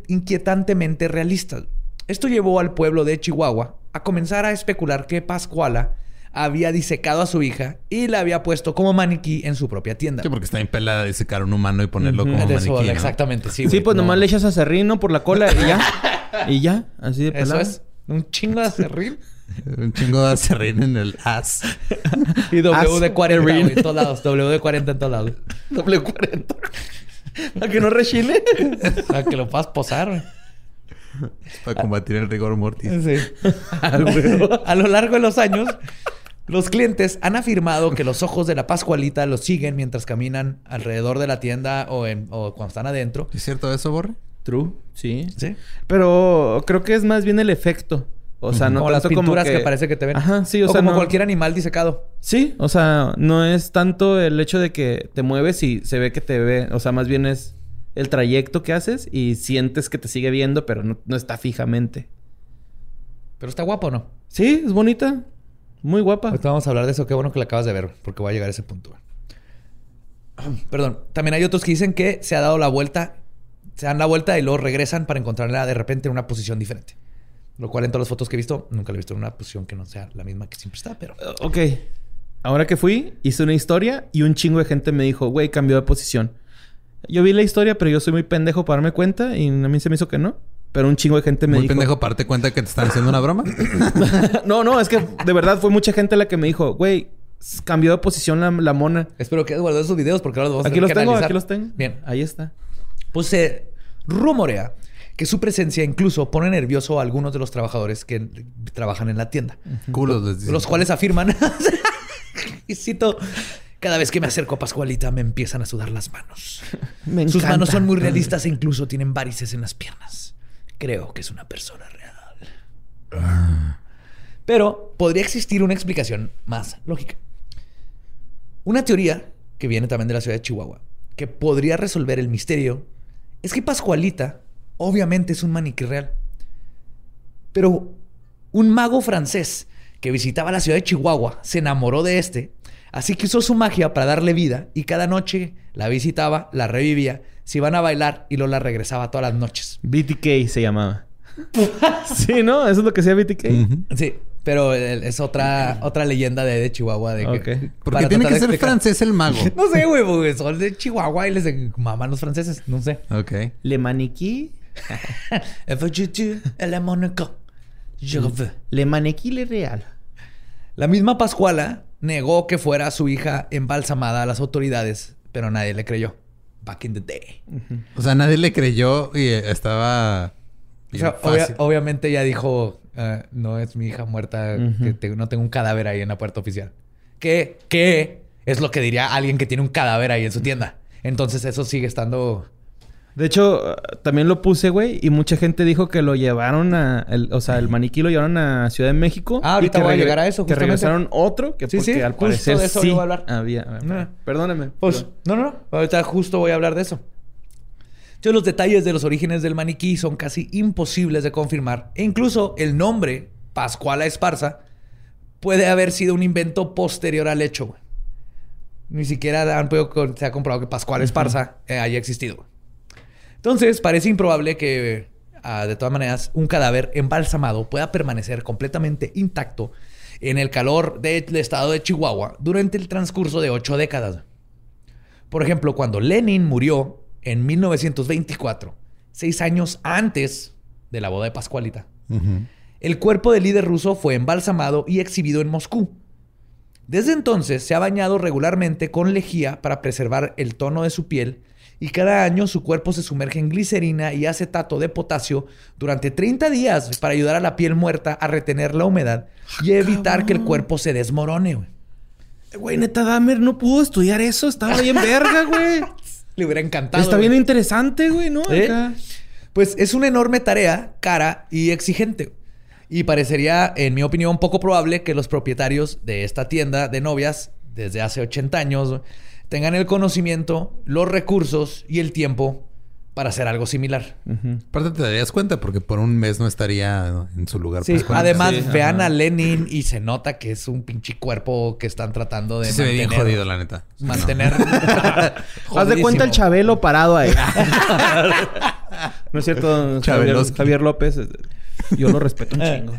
inquietantemente realistas. Esto llevó al pueblo de Chihuahua a comenzar a especular que Pascuala había disecado a su hija y la había puesto como maniquí en su propia tienda. Sí, porque está bien pelada de secar un humano y ponerlo como eso, maniquí, ¿no? Exactamente, sí. Sí, pues no. nomás le echas a serrino por la cola y ya. [laughs] y ya. Así de Eso pelado. es. Un chingo de acerrín. [laughs] Un chingo de acerrín en el as. [laughs] Y W de 40 Acerrín. güey, en todos lados. W de 40 en todos lados. Doble 40. Para que no rechine. Para que lo puedas posar, güey. Para combatir el rigor mortis. Sí. A lo largo de los años, los clientes han afirmado que los ojos de la Pascualita los siguen mientras caminan alrededor de la tienda o, en- o cuando están adentro. ¿Es cierto eso, Borre? True, sí. Sí. Pero creo que es más bien el efecto. O sea, no como las tanto pinturas como que... parece que te ven. Ajá, sí, o, o sea, como no- cualquier animal disecado. Sí, o sea, no es tanto el hecho de que te mueves y se ve que te ve. O sea, más bien es el trayecto que haces y sientes que te sigue viendo, pero no, no está fijamente. Pero está guapo, ¿o ¿no? Sí, es bonita. Muy guapa. Ahorita vamos a hablar de eso. Qué bueno que la acabas de ver, porque voy a llegar a ese punto. [clears throat] Perdón. También hay otros que dicen que se ha dado la vuelta, se dan la vuelta y luego regresan para encontrarla de repente en una posición diferente. Lo cual en todas las fotos que he visto, nunca la he visto en una posición que no sea la misma que siempre está, pero... Ok. Ahora que fui, hice una historia y un chingo de gente me dijo, güey, cambió de posición. Yo vi la historia, pero yo soy muy pendejo para darme cuenta y a mí se me hizo que no. Pero un chingo de gente me Muy dijo... pendejo, parte cuenta que te están haciendo una broma. [laughs] no, no, es que de verdad fue mucha gente la que me dijo, güey, cambió de posición la, la mona. Espero que hayas guardado esos videos porque ahora los vamos a Aquí tener los que tengo, analizar. aquí los tengo. Bien. Ahí está. Pues se rumorea que su presencia incluso pone nervioso a algunos de los trabajadores que trabajan en la tienda. Culos les dicen. Los cuales afirman, [laughs] y cito, cada vez que me acerco a Pascualita me empiezan a sudar las manos. [laughs] Me Sus encanta. manos son muy realistas e incluso tienen varices en las piernas. Creo que es una persona real. Pero podría existir una explicación más lógica. Una teoría que viene también de la ciudad de Chihuahua, que podría resolver el misterio, es que Pascualita obviamente es un maniquí real. Pero un mago francés que visitaba la ciudad de Chihuahua se enamoró de este, así que usó su magia para darle vida y cada noche la visitaba, la revivía, se iban a bailar y lo la regresaba todas las noches. BTK se llamaba. [laughs] sí, ¿no? Eso es lo que sea BTK. Ujú. Sí, pero es otra, otra leyenda de, de Chihuahua. De que. Porque tiene que de ser explicar. francés el mago. [laughs] No sé, güey, porque son de Chihuahua y les maman los franceses. No sé. Ok. Le maniquí. [laughs] Le maniquí le real. La misma Pascuala negó que fuera su hija embalsamada a las autoridades, pero nadie le creyó. Back in the day. O sea, nadie le creyó y eh, estaba... O bien sea, obvia- fácil. obviamente ya dijo, eh, no es mi hija muerta, que te- no tengo un cadáver ahí en la puerta oficial. ¿Qué? ¿Qué? Es lo que diría alguien que tiene un cadáver ahí en su tienda. Entonces eso sigue estando... De hecho, también lo puse, güey, y mucha gente dijo que lo llevaron a... el- o sea, el maniquí lo llevaron a Ciudad de México. Ah, ahorita y que voy a llegar a eso, Que justamente. regresaron otro, que Sí, porque sí, al justo parecer de eso sí iba a hablar. había... Ah. Perdóname. Pues, pero- no, no, no. Ahorita justo voy a hablar de eso. Yo, los detalles de los orígenes del maniquí son casi imposibles de confirmar. E incluso el nombre, Pascuala Esparza, puede haber sido un invento posterior al hecho, güey. Ni siquiera han podido- se ha comprobado que Pascual Esparza eh, haya existido. Entonces, parece improbable que, ah, de todas maneras, un cadáver embalsamado pueda permanecer completamente intacto en el calor del estado de Chihuahua durante el transcurso de ocho décadas. Por ejemplo, cuando Lenin murió en 1924, seis años antes de la boda de Pascualita, el cuerpo del líder ruso fue embalsamado y exhibido en Moscú. Desde entonces se ha bañado regularmente con lejía para preservar el tono de su piel y cada año su cuerpo se sumerge en glicerina y acetato de potasio durante 30 días para ayudar a la piel muerta a retener la humedad y evitar que el cuerpo se desmorone. güey. Güey, neta, Dahmer no pudo estudiar eso. Estaba bien verga, güey. [laughs] Le hubiera encantado. Está güey. bien interesante, güey, ¿no? ¿Eh? Acá. Pues es una enorme tarea, cara y exigente. Y parecería, en mi opinión, poco probable que los propietarios de esta tienda de novias, desde hace 80 años, tengan el conocimiento, los recursos y el tiempo para hacer algo similar. Aparte te darías cuenta porque por un mes no estaría en su lugar. Sí, además, Sí, vean ajá. a Lenin y se nota que es un pinche cuerpo que están tratando de Sí se ve bien mantener. jodido, la neta. Mantener. [laughs] [laughs] Haz de cuenta el. Chabelo parado ahí. [laughs] no es cierto, Javier. Javier López. Yo lo respeto un chingo.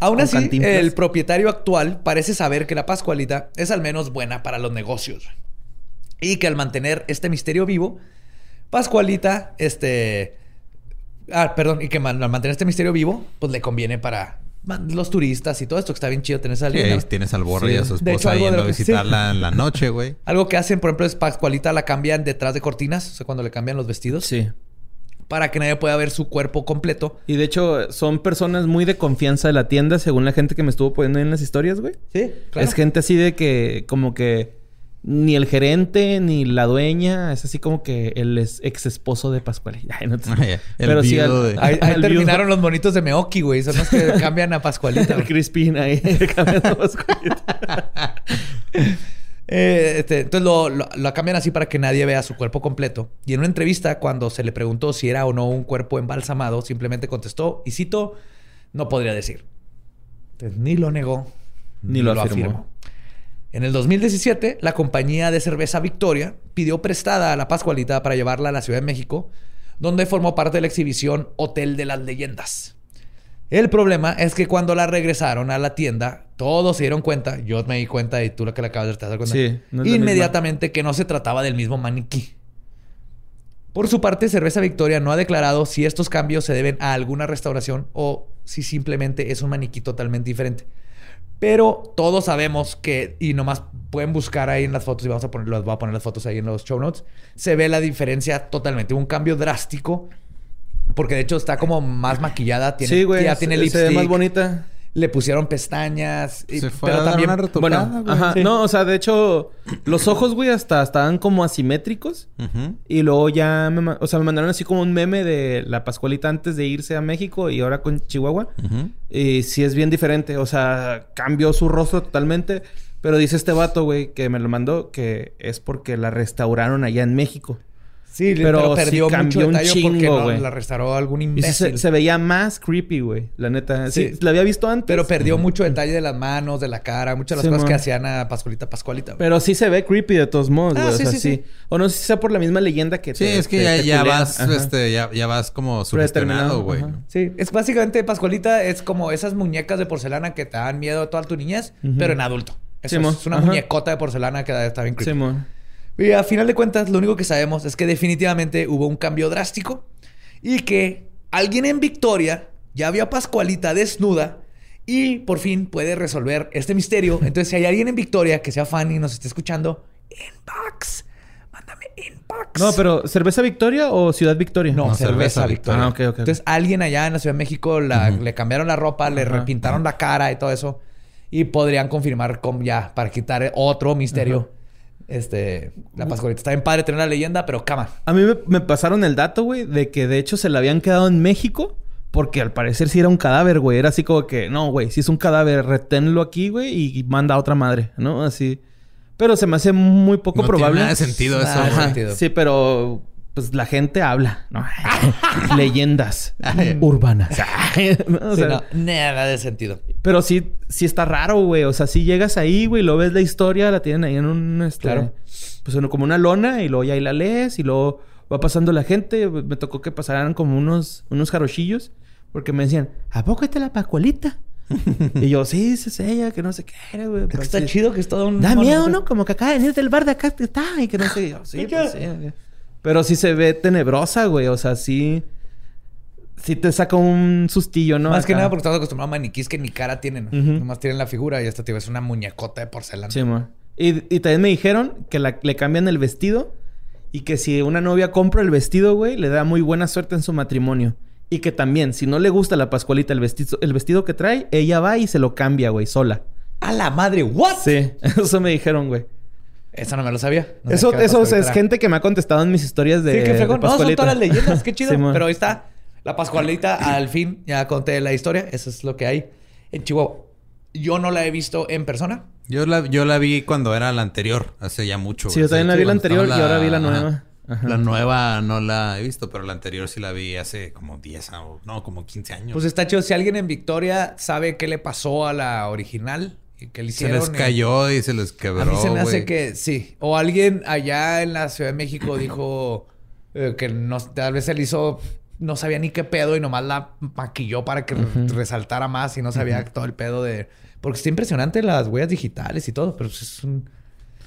Aún así, el propietario actual parece saber que la Pascualita es al menos buena para los negocios. Y que al mantener este misterio vivo, Pascualita, este... Ah, perdón, y que al mantener este misterio vivo, pues le conviene para los turistas y todo esto, que está bien chido tener esa Sí, ahí leyenda. tienes al borre y a su De hecho, esposa algo de yendo lo a que- sí. visitarla en la noche, güey. [laughs] Algo que hacen, por ejemplo, es Pascualita la cambian detrás de cortinas, o sea, cuando le cambian los vestidos, Sí. para que nadie pueda ver su cuerpo completo. Y de hecho, son personas muy de confianza de la tienda, según la gente que me estuvo poniendo en las historias, güey. Sí, Es gente así de que, como que ni el gerente ni la dueña, es así como que el ex esposo de Pascual. [laughs] Ay, no te- Ay, Pero sí, viudo al- de- Ahí, terminaron viudo- los monitos de Meoki, güey. Son los que [laughs] cambian a Pascualita. El. Crispin ahí [laughs] cambiando Pascualita. Eh, este, entonces lo, lo- lo cambian así para que nadie vea su cuerpo completo. Y en una entrevista, cuando se le preguntó si era o no un cuerpo embalsamado, simplemente contestó, y cito, no podría decir. Entonces, ni lo negó, Ni lo afirmó. En el 2017, la compañía de cerveza Victoria pidió prestada a la Pascualita para llevarla a la Ciudad de México, donde formó parte de la exhibición Hotel de las Leyendas. El problema es que cuando la regresaron a la tienda, todos se dieron cuenta, yo me di cuenta y tú lo que le acabas de dar cuenta, Sí, no la inmediatamente que no se trataba del mismo maniquí. Por su parte, Cerveza Victoria no ha declarado si estos cambios se deben a alguna restauración o si simplemente es un maniquí totalmente diferente. Pero todos sabemos que, y nomás pueden buscar ahí en las fotos, y vamos a poner, voy a poner las fotos ahí en los show notes, se ve la diferencia totalmente, un cambio drástico, porque de hecho está como más maquillada, tiene, sí, güey. ya tiene se- lipstick, Se ve más bonita. Le pusieron pestañas, y- Se fue pero a dar también una retocada, bueno, güey. Ajá. Sí. No, o sea, de hecho, los ojos, güey, hasta estaban como asimétricos. Ujú. Y luego ya me, o sea, me mandaron así como un meme de la Pascualita antes de irse a México y ahora con Chihuahua. Y sí es bien diferente. O sea, cambió su rostro totalmente. Pero dice este vato, güey, que me lo mandó, que es porque la restauraron allá en México. Sí, Pero pero, sí perdió cambió mucho un detalle porque chingo, no, güey. la restauró algún imbécil. se, se veía más creepy, güey. La neta. Sí, Sí. la había visto antes. Pero perdió mucho detalle de las manos, de la cara, muchas de las Sí, cosas que hacían a Pascualita, Pascualita. güey. Pero sí se ve creepy de todos modos, Ah, güey. sí, o sea, sí, sí, sí. O no sé si sea por la misma leyenda que Sí, te- es que te- ya, te ya culea. vas, Ajá. este, ya, ya vas como sugestionado, güey. Sí, es básicamente Pascualita es como esas muñecas de porcelana que te dan miedo toda tu niñez, pero en adulto. Eso Simón, es una ajá. muñecota de porcelana que está bien creepy. Y a final de cuentas, lo único que sabemos es que definitivamente hubo un cambio drástico y que alguien en Victoria ya vio a Pascualita desnuda y por fin puede resolver este misterio. Entonces, si hay alguien en Victoria que sea fan y nos esté escuchando, inbox. Mándame inbox. No, pero ¿cerveza Victoria o Ciudad Victoria? No, No, cerveza, cerveza Victoria. Ah, ok, ok. Entonces, alguien allá en la Ciudad de México la- le cambiaron la ropa, le repintaron la cara y todo eso. Y podrían confirmar con ya, para quitar otro misterio. Este, la Pascualita. Está bien padre tener la leyenda, pero cama. A mí me, me pasaron el dato, güey, de que de hecho se la habían quedado en México. Porque al parecer sí era un cadáver, güey. Era así como que, no, güey, si es un cadáver, reténlo aquí, güey, y manda a otra madre, ¿no? Así. Pero se me hace muy poco No probable. tiene nada de sentido eso, sentido. Sí, pero pues la gente habla, ¿no? [laughs] [laughs] Leyendas urbanas. ¿no? [laughs] O Sí, sea, no, nada de sentido. Pero sí, sí está raro, güey. O sea, si llegas ahí, güey, lo ves la historia, la tienen ahí en un, este, Claro. pues en- como una lona y luego ya ahí la lees y luego va pasando la gente. Me tocó que pasaran como unos, unos jarochillos porque me decían, ¿a poco esta es la Pascualita? y yo, sí, esa es ella, que no sé qué era, güey. pero Está sí- chido que es todo un... Da miedo, ¿no? Como que acaba de venir del bar de acá está y que no sé. Yo, sí, pues, sí. Pero sí se ve tenebrosa, güey. O sea, sí. Sí te saca un sustillo, ¿no? Más que nada porque estamos acostumbrados a maniquís que ni cara tienen. Ujú. Nomás tienen la figura y esta tío es una muñecota de porcelana. Sí, mo. Y, y también me dijeron que la- le cambian el vestido y que si una novia compra el vestido, güey, le da muy buena suerte en su matrimonio. Y que también, si no le gusta la Pascualita el vestido, el vestido que trae, ella va y se lo cambia, güey, sola. ¡A la madre! ¿What? Sí, [laughs] eso me dijeron, güey. Eso no me lo sabía. No eso eso es gente que me ha contestado en mis historias de. Sí, qué fregón. No, son todas las leyendas. Qué chido. [laughs] Sí. Pero ahí está. La Pascualita, al fin, ya conté la historia. Eso es lo que hay en Chihuahua. Yo no la he visto en persona. Yo la, yo la vi cuando era la anterior, hace ya mucho. Sí, yo también la vi la anterior y ahora vi la ajá. nueva. Ajá. La nueva no la he visto, pero la anterior sí la vi hace como 10 años, no, como 15 años. Pues está chido. Si alguien en Victoria sabe qué le pasó a la original se les cayó y se les quebró. A mí se me hace que sí. O alguien allá en la Ciudad de México [clears throat] dijo eh, que no, tal vez él hizo, no sabía ni qué pedo y nomás la maquilló para que resaltara más y no sabía todo el pedo de. Porque está impresionante las huellas digitales y todo, pero es un.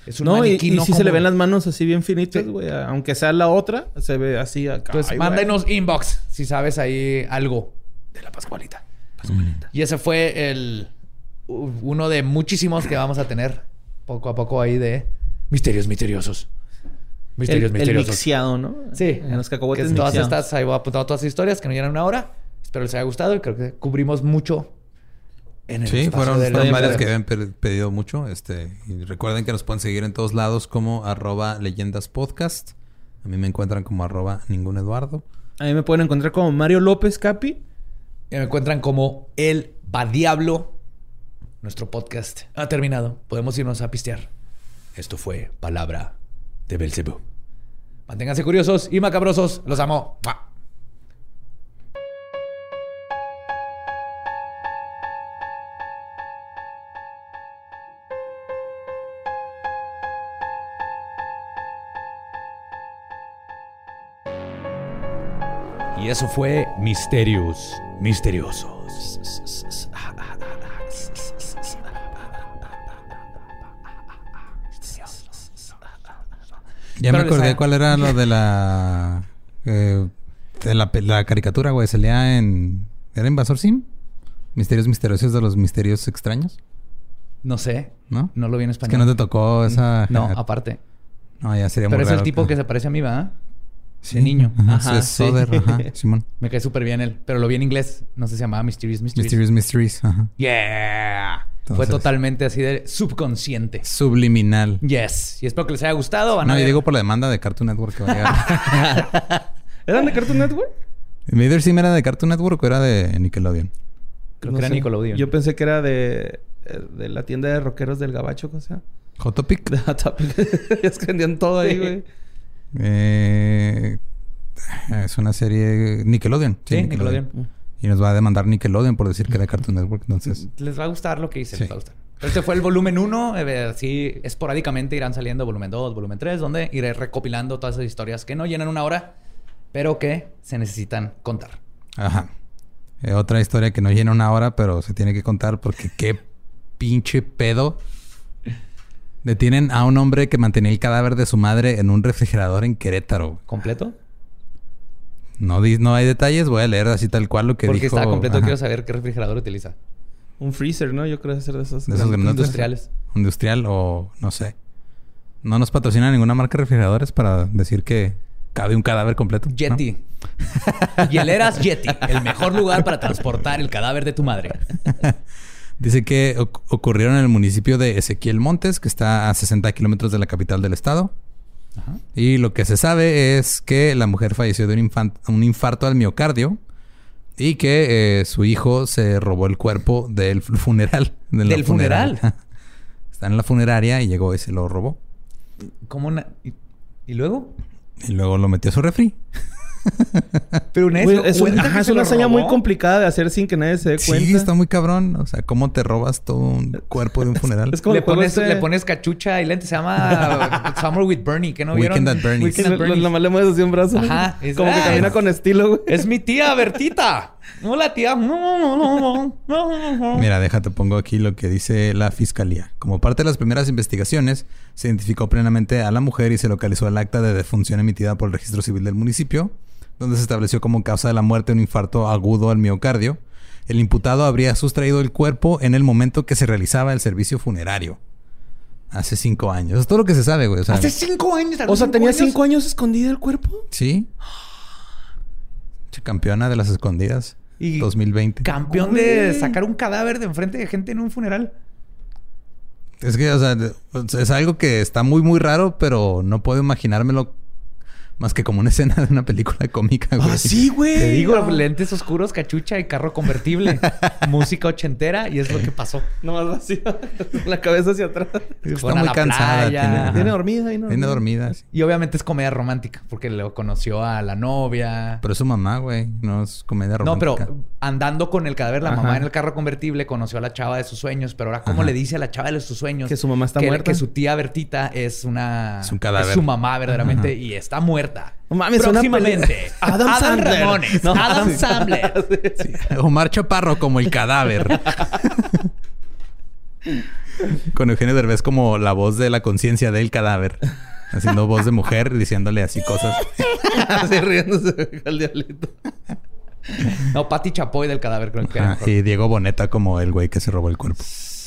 Es un No, y, y no sí se le ven las manos así bien finitas, güey. Aunque sea la otra, se ve así acá. Entonces, mándenos inbox si sabes ahí algo de la Pascualita. Y ese fue el uno de muchísimos que vamos a tener poco a poco ahí de misterios misteriosos. Misterios el, el misteriosos. mixeado, ¿no? Sí. En los Que cacahuetes todas mixeados. estas, ahí voy apuntando todas las historias que nos llenan una hora. Espero les haya gustado y creo que cubrimos mucho en el Sí, espacio fueron, fueron varias que habían pe- pedido mucho. Este, y recuerden que nos pueden seguir en todos lados como arroba leyendas podcast. A mí me encuentran como arroba ningún Eduardo. A mí me pueden encontrar como Mario López Capi. Y me encuentran como El Va Diablo. Nuestro podcast ha terminado. Podemos irnos a pistear. Esto fue Palabra de Belzebú. Manténganse curiosos y macabrosos. Los amo. ¡Mua! Y eso fue Misterios Misteriosos. Ya Pero me acordé cuál era lo de la... eh, de la, caricatura, güey. Se leía en... ¿Era Invasor Sim? Misterios misteriosos de los misterios extraños, No sé. ¿no? No lo vi en Es español. que no te tocó esa... No, aparte. No, ya sería Pero muy es el tipo que que... se parece a mí, ¿va? Sí. de niño. Ajá, Ajá, es sí. Soder, ajá, Simón. [laughs] Me cae súper bien él. Pero lo vi en inglés. No sé si se llamaba Mysterious Mysteries. Mysterious Mysteries, ajá. Yeah. Fue totalmente así de subconsciente. Subliminal. Yes. Y espero que les haya gustado. Van No, y ver- digo por la demanda de Cartoon Network que va a llegar. [laughs] ¿Eran de Cartoon Network? ¿Vader Sim era de Cartoon Network o era de Nickelodeon? Creo No que era sé. Nickelodeon. Yo pensé que era de, eh, de la tienda de rockeros del Gabacho, o sea. Hot Topic. De [laughs] Hot Topic. es que vendían todo ahí, güey. Eh, es una serie Nickelodeon. Sí, Nickelodeon. Y nos va a demandar Nickelodeon por decir que era Cartoon Network. Entonces, Les va a gustar lo que hice. Sí. Les va a gustar. Este fue el volumen 1. Así esporádicamente irán saliendo volumen 2, volumen 3, donde iré recopilando todas esas historias que no llenan una hora, pero que se necesitan contar. ajá. Eh, otra historia que no llena una hora, pero se tiene que contar porque qué pinche pedo. Detienen a un hombre que mantenía el cadáver de su madre en un refrigerador en Querétaro. ¿Completo? No, no hay detalles, voy a leer así tal cual lo que Porque dijo. está completo. ajá, Quiero saber qué refrigerador utiliza. Un freezer, ¿no? Yo creo que ser de esos. De esos. Industriales. Industrial o no sé. No nos patrocina ninguna marca de refrigeradores para decir que cabe un cadáver completo. ¿no? Yeti. [laughs] Hieleras Yeti. El mejor lugar para transportar el cadáver de tu madre. [laughs] Dice que oc- ocurrieron en el municipio de Ezequiel Montes, que está a 60 kilómetros de la capital del estado. Ajá. Y lo que se sabe es que la mujer falleció de un, un infarto al miocardio y que eh, su hijo se robó el cuerpo del fu- funeral. de ¿Del funeral? [laughs] Está en la funeraria y llegó y se lo robó. ¿Cómo una... ¿Y, y luego? Y luego lo metió a su refri. [laughs] [laughs] Pero una es, un- ajá, es una hazaña muy complicada de hacer sin que nadie se dé cuenta. Sí, está muy cabrón. O sea, ¿cómo te robas todo un cuerpo de un funeral? [laughs] Es como Le pones, ese- le pones cachucha y lente. Se llama [laughs] Summer with Bernie. ¿Qué no vieron? Weekend at Bernie's. Weekend at lo- Bernie's. Nomás le mueves así un brazo. Ajá, es- Como que ¡Ay! camina con estilo, güey. Es mi tía Bertita. Hola, tía. Mira, déjate, pongo aquí lo que dice la fiscalía. Como parte de las primeras investigaciones, se identificó plenamente a la mujer y se localizó el acta de defunción emitida por el registro civil del municipio, donde se estableció como causa de la muerte un infarto agudo al miocardio. El imputado habría sustraído el cuerpo en el momento que se realizaba el servicio funerario. Hace cinco años. Eso es todo lo que se sabe, güey. O sea, Hace cinco años. O sea, tenía cinco años escondido el cuerpo. ¿Sí? Campeona de las escondidas. Y 2020. Campeón de sacar un cadáver de enfrente de gente en un funeral. Es que, o sea, es algo que está muy, muy raro, pero no puedo imaginármelo más que como una escena de una película cómica, güey. Ah, sí, güey. Te digo, Ah. lentes oscuros, cachucha y carro convertible. [laughs] Música ochentera y es lo que pasó. Nomás vacío. [laughs] la cabeza hacia atrás. Está muy cansada. Tiene, dormida y no. Viene dormida. sí. Y obviamente es comedia romántica porque lo conoció a la novia. Pero es su mamá, güey. No es comedia No, romántica. pero andando con el cadáver, la Ajá. mamá en el carro convertible conoció a la chava de sus sueños. Pero ahora, ¿cómo Ajá. le dice a la chava de sus sueños? Que su mamá está que, muerta. Que su tía Bertita es una... Es un cadáver. es su mamá verdaderamente Ajá. y está muerta. No mames, Próximamente. Adam Sandler. Ramones. No, Adam [laughs] sí. Sandler. Omar Chaparro como el cadáver. [laughs] Con Eugenio Derbez como la voz de la conciencia del cadáver. Haciendo voz de mujer, diciéndole así cosas. [laughs] Así riéndose al diablito. No, Pati Chapoy del cadáver, creo que era y Diego Boneta como el güey que se robó el cuerpo.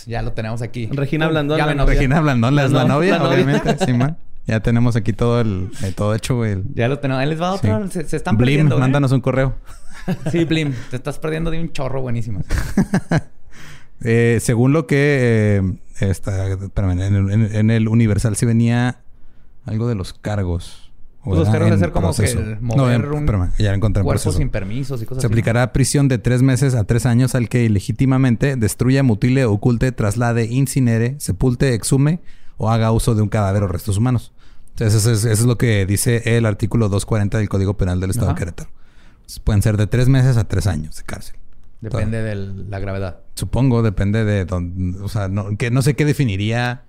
Ya lo tenemos aquí. Regina Blandón, la llámenos. novia. Regina Blandón, la, La es la no- novia, la novia. obviamente. Sí, man. Ya tenemos aquí todo el, eh, todo hecho, güey. Ya lo tenemos. Ahí les va otro. Sí. Se, se están Blim, perdiendo. ¿eh? mándanos un correo. [laughs] Sí, Blim. Te estás perdiendo de un chorro buenísimo. [laughs] Eh, según lo que eh, está, espérame, en, el- en- el Universal sí venía algo de los cargos. O Los cargos de ser como que el no, mover en- un espérame, ya encontré sin permisos y cosas Se así. aplicará prisión de tres meses a tres años al que ilegítimamente destruya, mutile, oculte, traslade, incinere, sepulte, exhume o haga uso de un cadáver o restos humanos. Entonces, eso es, eso es lo que dice el artículo 240 del Código Penal del Estado Ajá. de Querétaro. Pueden ser de tres meses a tres años de cárcel. Depende de la gravedad. Supongo, depende de dónde. O sea, no, que no sé qué definiría.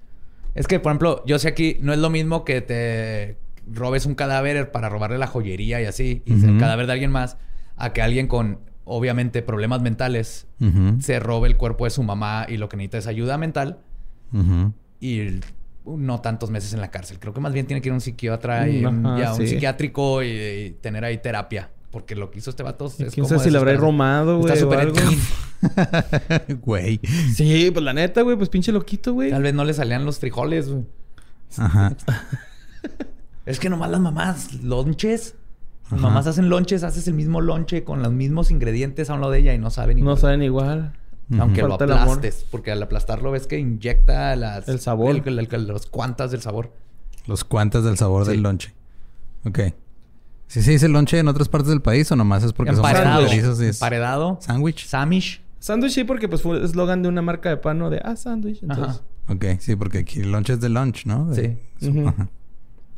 Es que, por ejemplo, yo sé aquí, no es lo mismo que te robes un cadáver para robarle la joyería y así, y el cadáver de alguien más, a que alguien con, obviamente, problemas mentales se robe el cuerpo de su mamá y lo que necesita es ayuda mental ujú. Y no tantos meses en la cárcel. Creo que más bien tiene que ir a un psiquiatra y Mm, un, sí. psiquiátrico y, y tener ahí terapia. Porque lo que hizo este vato es ¿Quién como sabe si le habrá romado, güey? Está súper. [laughs] Güey. Sí, pues la neta, güey. Pues pinche loquito, güey. Tal vez no le salían los frijoles, güey. Ajá. [laughs] Es que nomás las mamás, lonches. Las mamás hacen lonches, haces el mismo lonche con los mismos ingredientes a un lado de ella y no saben igual. No saben igual. Aunque lo Falta aplastes. Porque al aplastarlo ves que inyecta las... El sabor. el- el- el- los cuantas del sabor. Los cuantas del sabor Sí. del lonche. Ok. ¿Sí se dice lonche en otras partes del país o nomás es porque somos Emparedado. es Emparedado. sándwich? Samish. Sándwich sí, porque pues fue eslogan de una marca de pan, ¿no? De, ah, sándwich. Entonces, Ajá. Ok, sí, porque aquí el lunch es de lunch, ¿no? De- Sí. ajá.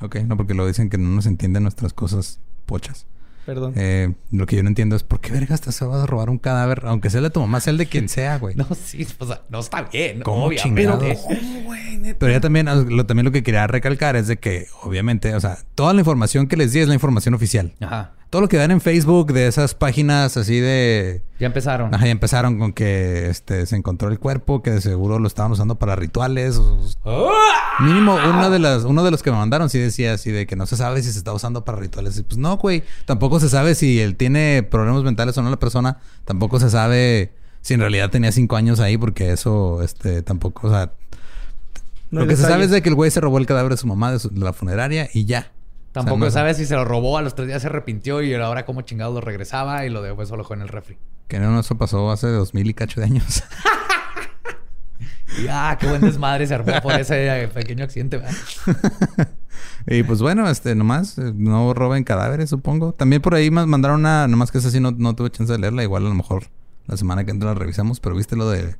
Ok, no, porque lo dicen que no nos entienden nuestras cosas pochas. Perdón. Eh, lo que yo no entiendo es por qué vergas te vas a robar un cadáver, aunque sea el de tu mamá, sea el de quien sea, güey. [laughs] No, sí, o sea, no está bien. ¿Cómo obviamente. chingados? Pero ya también, lo, también lo que quería recalcar es de que, obviamente, o sea, toda la información que les di es la información oficial. Ajá. Todo lo que dan en Facebook de esas páginas así de... Ya empezaron. Ajá, y empezaron con que este, se encontró el cuerpo, que de seguro lo estaban usando para rituales. Mínimo, uno de, las, uno de los que me mandaron sí decía así de que no se sabe si se está usando para rituales. Y pues no, güey. Tampoco se sabe si él tiene problemas mentales o no la persona. Tampoco se sabe si en realidad tenía cinco años ahí, porque eso, este, tampoco, o sea... No lo que se sabe es de que el güey se robó el cadáver de su mamá de, su- de la funeraria y ya. Tampoco O sea, no- sabes si se lo robó, a los tres días se arrepintió y ahora cómo chingados lo regresaba y lo dejó solo en el refri. Que no, eso pasó hace dos mil y cacho de años. [laughs] Y ah, qué buen desmadre se armó por ese eh, pequeño accidente. [laughs] Y pues bueno, este, nomás, eh, no roben cadáveres, supongo. También por ahí más mandaron una, nomás que esa sí no, no tuve chance de leerla, igual a lo mejor la semana que entra la revisamos, pero viste lo de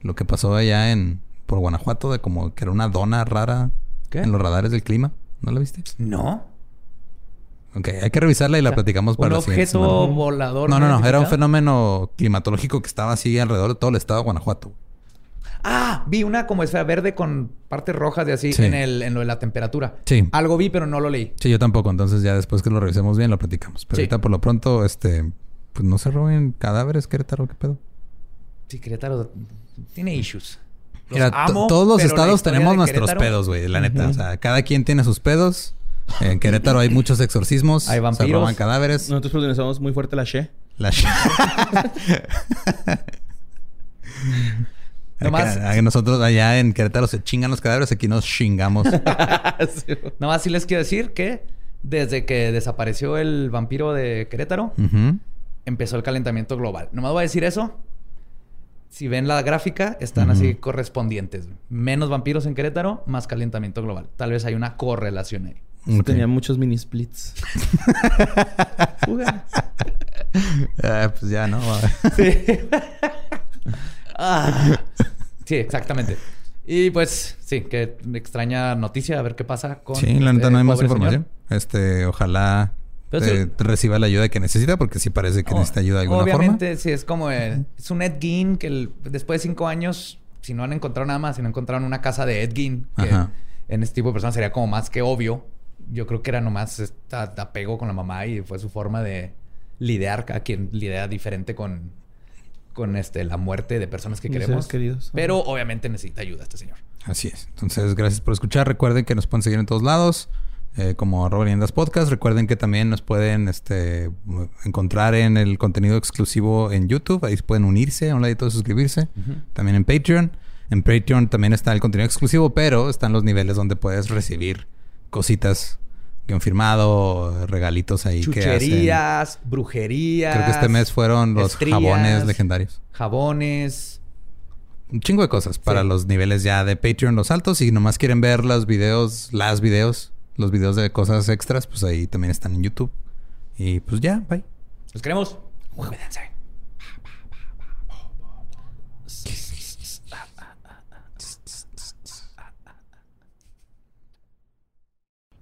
lo que pasó allá en por Guanajuato, de como que era una dona rara ¿Qué? en los radares del clima. ¿No la viste? No. Ok, hay que revisarla y la platicamos para Un la siguiente objeto semana. volador. No, no, no. Era un fenómeno climatológico que estaba así alrededor de todo el estado de Guanajuato. Ah, vi una como esfera verde con partes rojas de así Sí. en, el, en lo de la temperatura. Sí. Algo vi, pero no lo leí. Sí, yo tampoco. Entonces ya después que lo revisemos bien lo platicamos. Pero Sí. ahorita por lo pronto, este... Pues no se roben cadáveres, Querétaro, ¿qué pedo? Sí, Querétaro tiene issues. Los Mira, amo, todos los estados tenemos nuestros Querétaro- pedos, güey, la neta. O sea, cada quien tiene sus pedos. En Querétaro hay muchos exorcismos. Hay Se vampiros. roban cadáveres. Nosotros pronunciamos muy fuerte la she. La sh- [laughs] Nomás- a nosotros allá en Querétaro se chingan los cadáveres, aquí nos chingamos. [laughs] Nomás sí les quiero decir que desde que desapareció el vampiro de Querétaro, empezó el calentamiento global. Nomás voy a decir eso. Si ven la gráfica, están así correspondientes. Menos vampiros en Querétaro, más calentamiento global. Tal vez hay una correlación ahí. Tenía muchos mini splits. [laughs] Fuga. Ah, pues ya, ¿no? Sí. [laughs] [laughs] Ah. Sí, exactamente. Y pues, sí, qué extraña noticia. A ver qué pasa con. Sí, la neta este no hay más información. señor. Este, ojalá Pero eh, sí. reciba la ayuda que necesita, porque sí parece que Oh, necesita ayuda de alguna Obviamente, sí, es como el- es un Ed Gein que el- después de cinco años, si no han encontrado nada más, si no encontraron una casa de Ed Gein, que Ajá. en este tipo de personas sería como más que obvio. Yo creo que era nomás esta apego con la mamá y fue su forma de lidiar, cada quien lidia diferente con, con este, la muerte de personas que queremos. seres queridos. Pero obviamente necesita ayuda este señor. Así es. Entonces, gracias por escuchar. Recuerden que nos pueden seguir en todos lados. eh, como arroba leyendas podcast. Recuerden que también nos pueden este, encontrar en el contenido exclusivo en YouTube. Ahí pueden unirse a un ladito de suscribirse. También en Patreon. En Patreon también está el contenido exclusivo, pero están los niveles donde puedes recibir cositas, guion firmado, regalitos ahí que hacen. Chucherías, brujerías. Creo que este mes fueron los estrías, jabones legendarios. Jabones. Un chingo de cosas para Sí. los niveles ya de Patreon, los altos. Y nomás quieren ver los videos, las videos, los videos de cosas extras, pues ahí también están en YouTube. Y pues ya, bye. Los queremos. Cuídense.